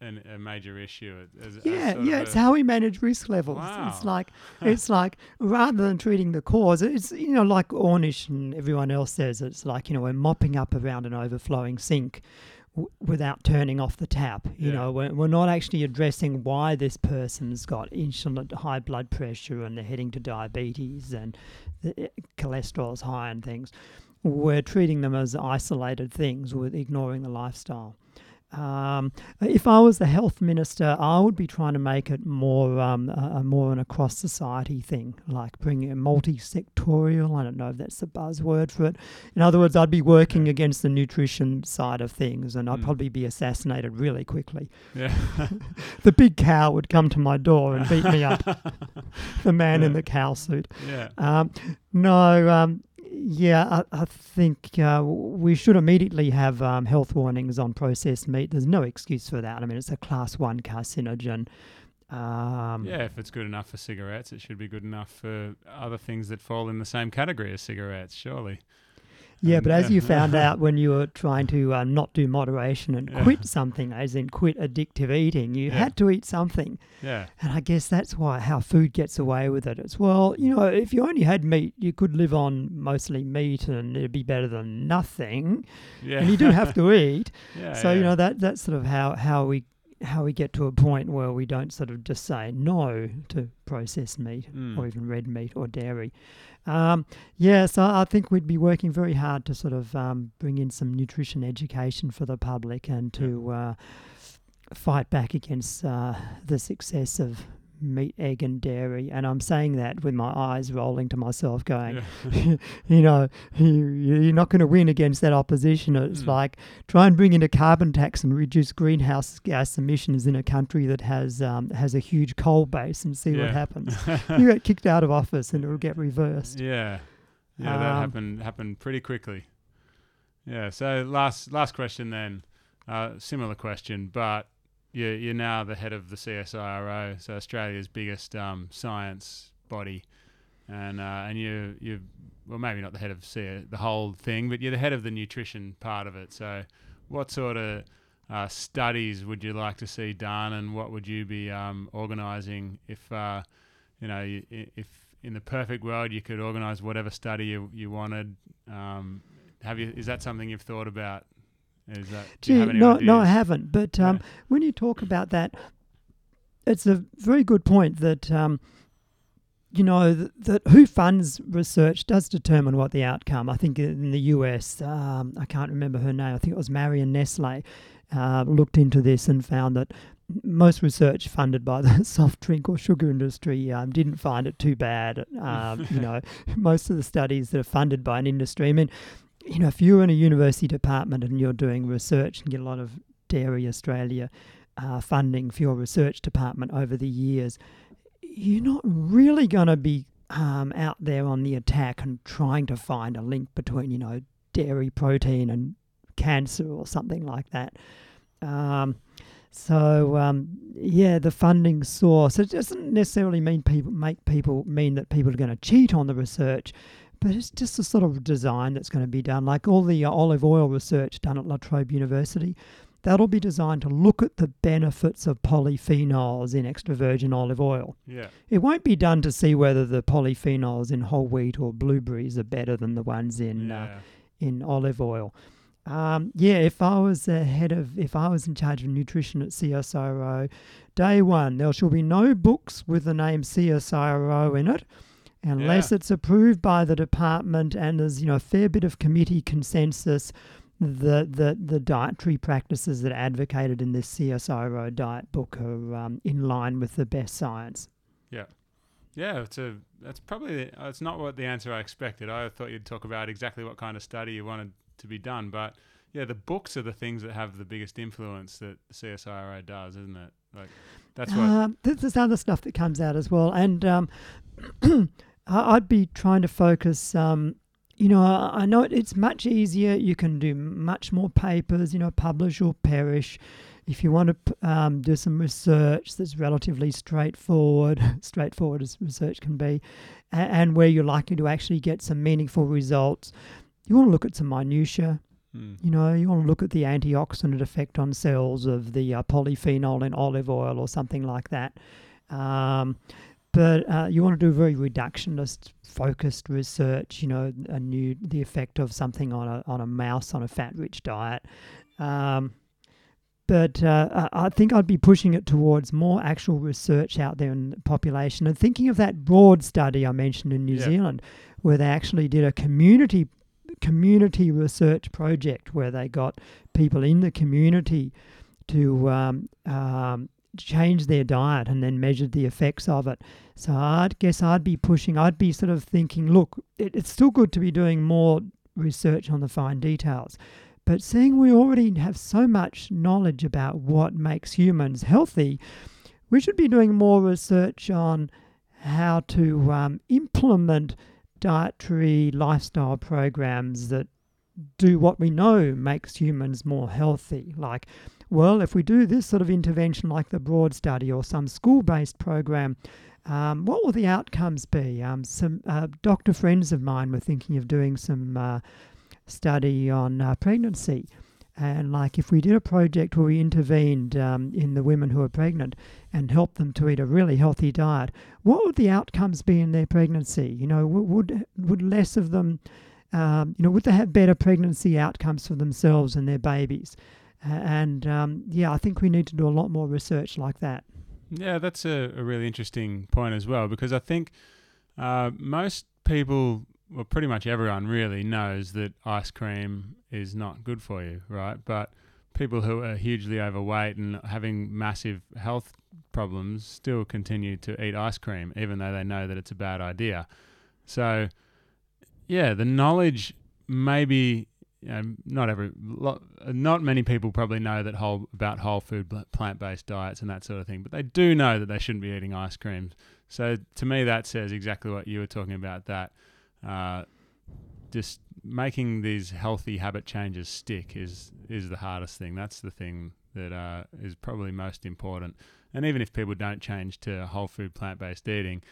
an, a major issue. As, as Yeah, sort yeah, it's how we manage risk levels. It's like it's like rather than treating the cause, it's you know like Ornish and everyone else says. It's like you know we're mopping up around an overflowing sink w- without turning off the tap. You Yeah. know we're, we're not actually addressing why this person's got insulin, high blood pressure, and they're heading to diabetes and the eh, cholesterol's high and things. We're treating them as isolated things with ignoring the lifestyle. Um, if I was the health minister, I would be trying to make it more, um, a, more an across society thing, like bringing a multi-sectorial. I don't know if that's the buzzword for it. In other words, I'd be working against the nutrition side of things, and I'd Mm. probably be assassinated really quickly. yeah. *laughs* The big cow would come to my door and beat me up. *laughs* the man in the cow suit. yeah. Um, no, um, yeah, I, I think uh, we should immediately have um, health warnings on processed meat. There's no excuse for that. I mean, it's a class one carcinogen. Um, Yeah, if it's good enough for cigarettes, it should be good enough for other things that fall in the same category as cigarettes, surely. Yeah, Um, but as you found *laughs* out when you were trying to uh, not do moderation and Yeah. quit something, as in quit addictive eating, you Yeah. had to eat something. Yeah. And I guess that's why how food gets away with it. It's well, you know, if you only had meat, you could live on mostly meat and it'd be better than nothing. Yeah. And you do have to *laughs* eat. yeah, so you know that that's sort of how how we how we get to a point where we don't sort of just say no to processed meat Mm. or even red meat or dairy. Um, yeah, so I think we'd be working very hard to sort of um, bring in some nutrition education for the public and to uh, fight back against uh, the success of meat, egg, and dairy. And I'm saying that with my eyes rolling to myself, going, Yeah. *laughs* you know, you, you're not going to win against that opposition. It's Mm. like try and bring in a carbon tax and reduce greenhouse gas emissions in a country that has um, has a huge coal base and see what happens. *laughs* you get kicked out of office and it'll get reversed. Yeah, yeah, that Um, happened happened pretty quickly. Yeah. So last last question then, uh, similar question, but you you're now the head of the CSIRO, so Australia's biggest um, science body, and uh, and you you well maybe not the head of C- the whole thing, but you're the head of the nutrition part of it. So what sort of uh, studies would you like to see done, and what would you be um, organising if uh, you know if in the perfect world you could organise whatever study you you wanted? Um, have you is that something you've thought about? Is that do you have any no, ideas? no, I haven't. But um, Yeah. when you talk about that, it's a very good point that um, you know th- that who funds research does determine what the outcome. I think in the US, um, I can't remember her name. I think it was Marion Nestle. Uh, looked into this and found that most research funded by *laughs* the soft drink or sugar industry um, didn't find it too bad. Um, you *laughs* know, most of the studies that are funded by an industry. I mean, you know, if you're in a university department and you're doing research and get a lot of Dairy Australia uh, funding for your research department over the years, you're not really going to be um, out there on the attack and trying to find a link between, you know, dairy protein and cancer or something like that. Um, so um, yeah, the funding source. It doesn't necessarily mean people make people mean that people are going to cheat on the research, but it's just a sort of design that's going to be done. Like all the uh, olive oil research done at La Trobe University, that'll be designed to look at the benefits of polyphenols in extra virgin olive oil. Yeah. It won't be done to see whether the polyphenols in whole wheat or blueberries are better than the ones in uh, in olive oil. Um, yeah, if I was the head of, if I was in charge of nutrition at CSIRO, day one, there shall be no books with the name CSIRO in it unless Yeah. it's approved by the department and there's, you know, a fair bit of committee consensus. The, the, the dietary practices that are advocated in this CSIRO diet book are um, in line with the best science. Yeah, it's a that's probably uh, it's not what the answer I expected. I thought you'd talk about exactly what kind of study you wanted to be done, but yeah, the books are the things that have the biggest influence that the CSIRO does, isn't it? Like that's what. Th- there's other stuff that comes out as well, and um, *clears throat* I'd be trying to focus. Um, you know, I know it's much easier. You can do much more papers. You know, publish or perish. If you want to um, do some research that's relatively straightforward, *laughs* straightforward as research can be, and where you're likely to actually get some meaningful results, you want to look at some minutia. Hmm. You know, you want to look at the antioxidant effect on cells of the uh, polyphenol in olive oil or something like that. Um, but uh, you want to do very reductionist, focused research. You know, a new the effect of something on a on a mouse on a fat-rich diet. Um, but uh, I I think I'd be pushing it towards more actual research out there in the population and thinking of that broad study I mentioned in New Yeah. Zealand, where they actually did a community community research project where they got people in the community to um, um, change their diet and then measured the effects of it. So I guess I'd be pushing. I'd be sort of thinking, look, it, it's still good to be doing more research on the fine details. But seeing we already have so much knowledge about what makes humans healthy, we should be doing more research on how to um, implement dietary lifestyle programs that do what we know makes humans more healthy. Like, well, if we do this sort of intervention like the Broad Study or some school based program, um, what will the outcomes be? Um, some uh, doctor friends of mine were thinking of doing some uh, study on uh, pregnancy. And like if we did a project where we intervened um, in the women who are pregnant and helped them to eat a really healthy diet, what would the outcomes be in their pregnancy? You know, would would less of them, um, you know, would they have better pregnancy outcomes for themselves and their babies? And um, yeah, I think we need to do a lot more research like that. Yeah, that's a, a really interesting point as well because I think uh, most people, well, pretty much everyone really knows that ice cream is not good for you, right? But people who are hugely overweight and having massive health problems still continue to eat ice cream, even though they know that it's a bad idea. So, yeah, the knowledge maybe you know, not every lo- not many people probably know that whole about whole food plant based diets and that sort of thing, but they do know that they shouldn't be eating ice cream. So to me, that says exactly what you were talking about. That uh, just making these healthy habit changes stick is is the hardest thing. That's the thing that uh, is probably most important. And even if people don't change to whole food plant based eating,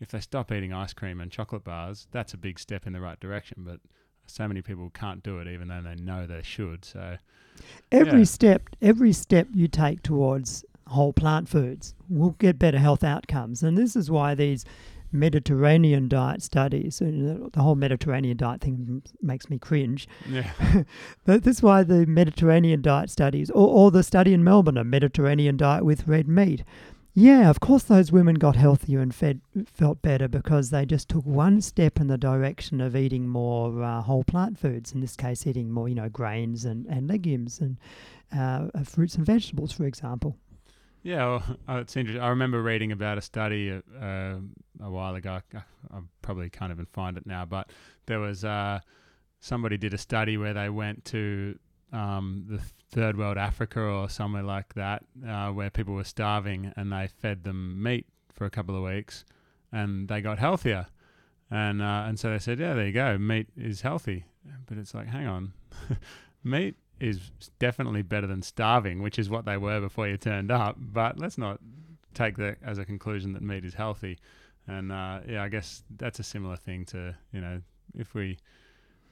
if they stop eating ice cream and chocolate bars, that's a big step in the right direction. But so many people can't do it, even though they know they should. So Every Yeah. step, every step you take towards whole plant foods will get better health outcomes, and this is why these Mediterranean diet studies, and the- whole Mediterranean diet thing makes me cringe. yeah, *laughs* But that's why the Mediterranean diet studies, or, or the study in Melbourne, a Mediterranean diet with red meat. Yeah, of course, those women got healthier and fed, felt better because they just took one step in the direction of eating more uh, whole plant foods. In this case, eating more, you know, grains and, and legumes and uh, uh, fruits and vegetables, for example. yeah. Well, uh, it's interesting. I remember reading about a study uh, uh, a while ago. I, I probably can't even find it now, but there was somebody did a study where they went to um, the third world Africa or somewhere like that, uh, where people were starving, and they fed them meat for a couple of weeks, and they got healthier. and uh, and so they said, yeah, there you go, meat is healthy. But it's like, hang on, *laughs* meat is definitely better than starving, which is what they were before you turned up. But let's not take that as a conclusion that meat is healthy. And uh, yeah, I guess that's a similar thing to you know if we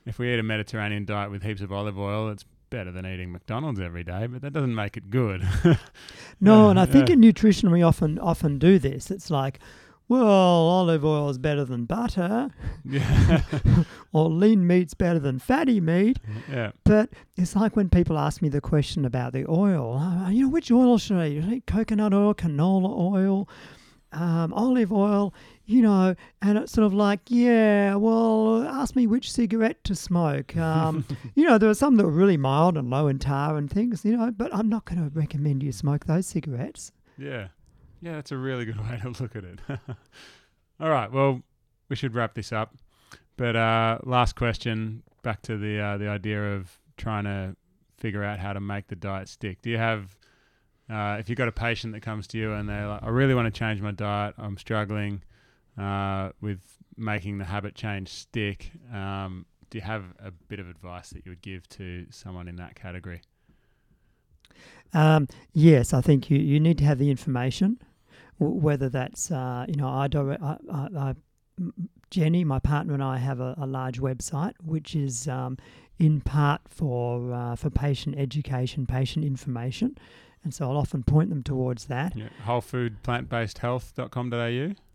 if we eat a Mediterranean diet with heaps of olive oil, it's better than eating McDonald's every day, but that doesn't make it good. *laughs* No, Yeah, and I think yeah. in nutrition we often often do this. It's like, well, olive oil is better than butter, yeah, *laughs* or lean meat's better than fatty meat. yeah, But it's like when people ask me the question about the oil. Uh, you know, which oil should I? Should I eat Coconut oil, canola oil, um, olive oil. You know, and it's sort of like, yeah, well, ask me which cigarette to smoke. *laughs* Um, you know, there are some that are really mild and low in tar and things. You know, but I'm not going to recommend you smoke those cigarettes. yeah, yeah. That's a really good *laughs* way to look at it. *laughs* All right, well, we should wrap this up. But uh, last question, back to the uh, the idea of trying to figure out how to make the diet stick. Do you have uh, if you've got a patient that comes to you and they're like, I really want to change my diet, I'm struggling uh, with making the habit change stick. Um, do you have a bit of advice that you would give to someone in that category? Um, yes, I think you, you need to have the information, w- whether that's, uh, you know, I, direct, I, I, I, Jenny, my partner, and I have a, a large website which is um, in part for uh, for patient education, patient information, and so I'll often point them towards that. Yeah. Whole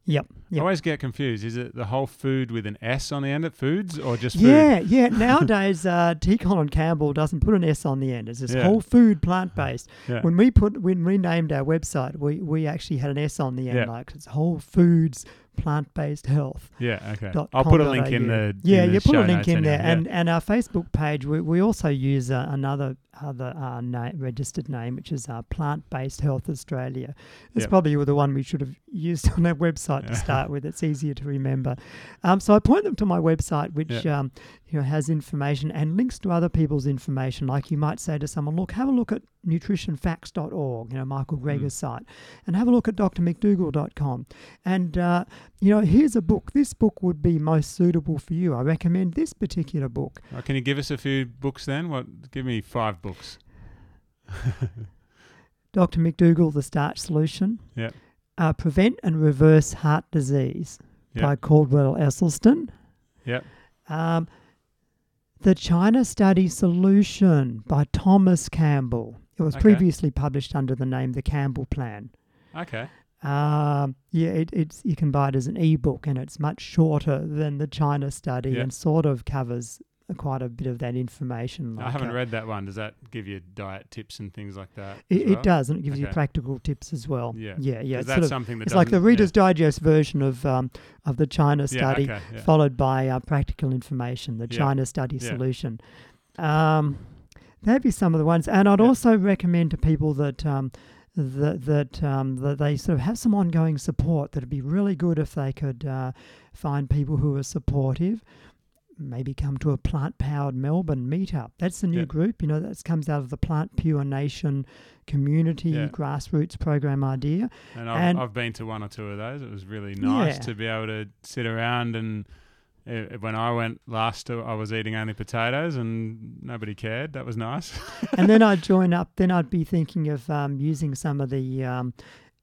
food plant based health.com.au. Yep. I always get confused. Is it the whole food with an S on the end of foods or just food? Yeah, yeah. Nowadays, uh, T. Colin Campbell doesn't put an S on the end. It's just Yeah. whole food, plant based. Yeah. When we put when we named our website, we we actually had an S on the end, Yeah. like it's Whole Foods Plant Based Health. Yeah, okay. I'll put a link in the yeah in the you put a link in there yeah. and and our facebook page we, we also use uh, another other uh, na- registered name which is uh, plant based health australia it's Yep. probably the one we should have used on our website to start with it's easier to remember um, so i point them to my website which Yeah. um, you know has information and links to other people's information like you might say to someone look have a look at nutritionfacts.org you know michael Mm. greger's site and have a look at drmcdougall.com and uh, you know, here's a book. This book would be most suitable for you. I recommend this particular book. Oh, can you give us a few books then? What? Give me five books. *laughs* Dr. McDougall, The Starch Solution. Yep. Uh, Prevent and Reverse Heart Disease by Yep. Caldwell Esselstyn. Yep. Um, the China Study Solution by Thomas Campbell. It was Okay. previously published under the name The Campbell Plan. Okay. Um, yeah, it, it's you can buy it as an ebook, and it's much shorter than the China study, Yeah. and sort of covers quite a bit of that information. I haven't uh, read that one. Does that give you diet tips and things like that? It, well? it does, and it gives you practical tips as well. Yeah. yeah, yeah. It's, that's something that it's like the Reader's Digest version of um, of the China study, Yeah, okay, yeah. followed by uh, practical information, the Yeah. China study Yeah. solution. Um, that'd be some of the ones, and I'd Yeah. also recommend to people that. Um, that that um, that they sort of have some ongoing support. That'd be really good if they could uh, find people who are supportive. Maybe come to a plant powered Melbourne meetup. That's the new Yeah. group. You know that comes out of the Plant Pure Nation community Yeah. grassroots program idea. And I've, and- I've been to one or two of those. It was really nice Yeah. to be able to sit around and. Uh, When I went last, uh, I was eating only potatoes and nobody cared. That was nice. *laughs* and then I'd join up. Then I'd be thinking of um, using some of the um,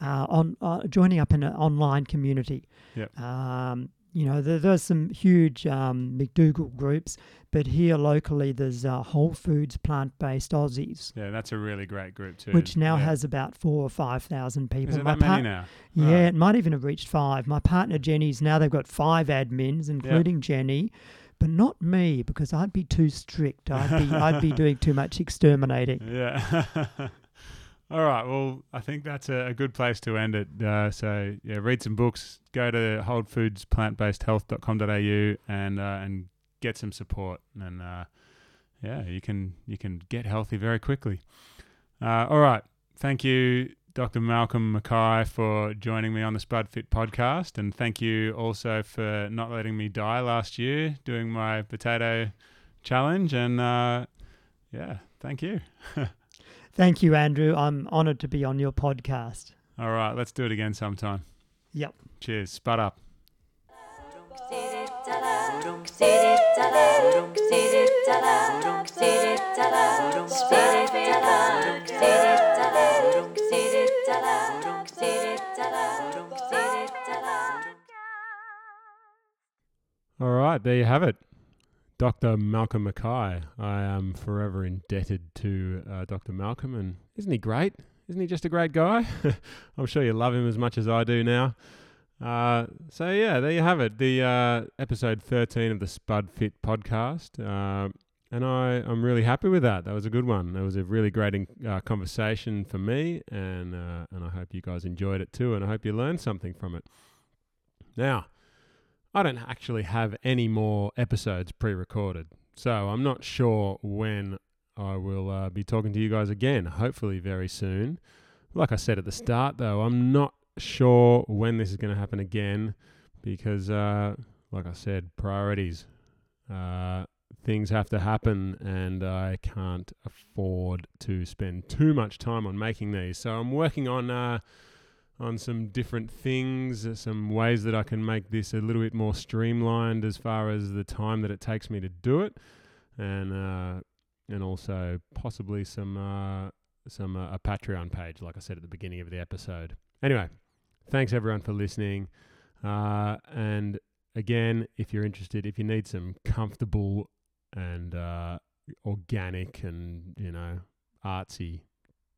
uh, on uh, joining up in an online community. Yep. Um, you know, there, there's some huge um, McDougall groups, but here locally there's uh, Whole Foods Plant Based Aussies, yeah, that's a really great group too. which now Yeah. has about four or five thousand people. Is it My that many now? Yeah, Right. it might even have reached five. My partner Jenny's now they've got five admins, including Jenny, but not me because I'd be too strict. I'd be I'd be doing too much exterminating. *laughs* Yeah. *laughs* All right. Well, I think that's a, a good place to end it. Uh, so yeah, read some books. Go to wholefoodsplantbasedhealth.com.au and uh, and get some support. And uh, yeah, you can you can get healthy very quickly. Uh, all right. Thank you, Dr. Malcolm Mackay, for joining me on the Spud Fit podcast, and thank you also for not letting me die last year doing my potato challenge. And uh, yeah, thank you. *laughs* Thank you, Andrew. I'm honoured to be on your podcast. All right, let's do it again sometime. Yep. Cheers. Spud up. All right, there you have it. Dr. Malcolm Mackay. I am forever indebted to uh, Dr. Malcolm, and isn't he great? Isn't he just a great guy? *laughs* I'm sure you love him as much as I do now. Uh, so yeah, there you have it. The uh, episode 13 of the Spud Fit podcast, uh, and I I'm really happy with that. That was a good one. That was a really great in, uh, conversation for me, and uh, and I hope you guys enjoyed it too, and I hope you learned something from it. Now. I don't actually have any more episodes pre recorded. So I'm not sure when I will be talking to you guys again, hopefully very soon. Like I said at the start, though, I'm not sure when this is going to happen again because, uh, like I said, priorities. Uh, things have to happen, and I can't afford to spend too much time on making these. So I'm working on uh, on some different things, uh, some ways that I can make this a little bit more streamlined as far as the time that it takes me to do it, and uh, and also possibly some uh, some uh, a Patreon page, like I said at the beginning of the episode. Anyway, thanks everyone for listening, uh, and again, if you're interested, if you need some comfortable and uh, organic and you know artsy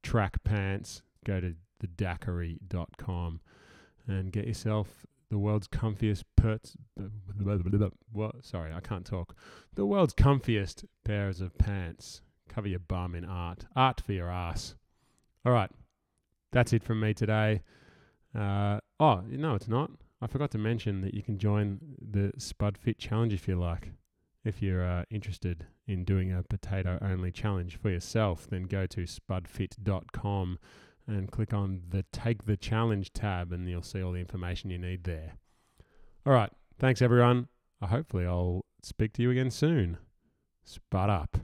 track pants, go to thedakkery.com and get yourself the world's comfiest perts. Sorry, I can't talk. The world's comfiest pairs of pants. Cover your bum in art. Art for your ass. All right, that's it from me today. Uh, oh no, it's not. I forgot to mention that you can join the Spud Fit Challenge if you like. If you're uh, interested in doing a potato only challenge for yourself, then go to spudfit.com and click on the Take the Challenge tab, and you'll see all the information you need there. All right. Thanks, everyone. Hopefully, I'll speak to you again soon. Spud up.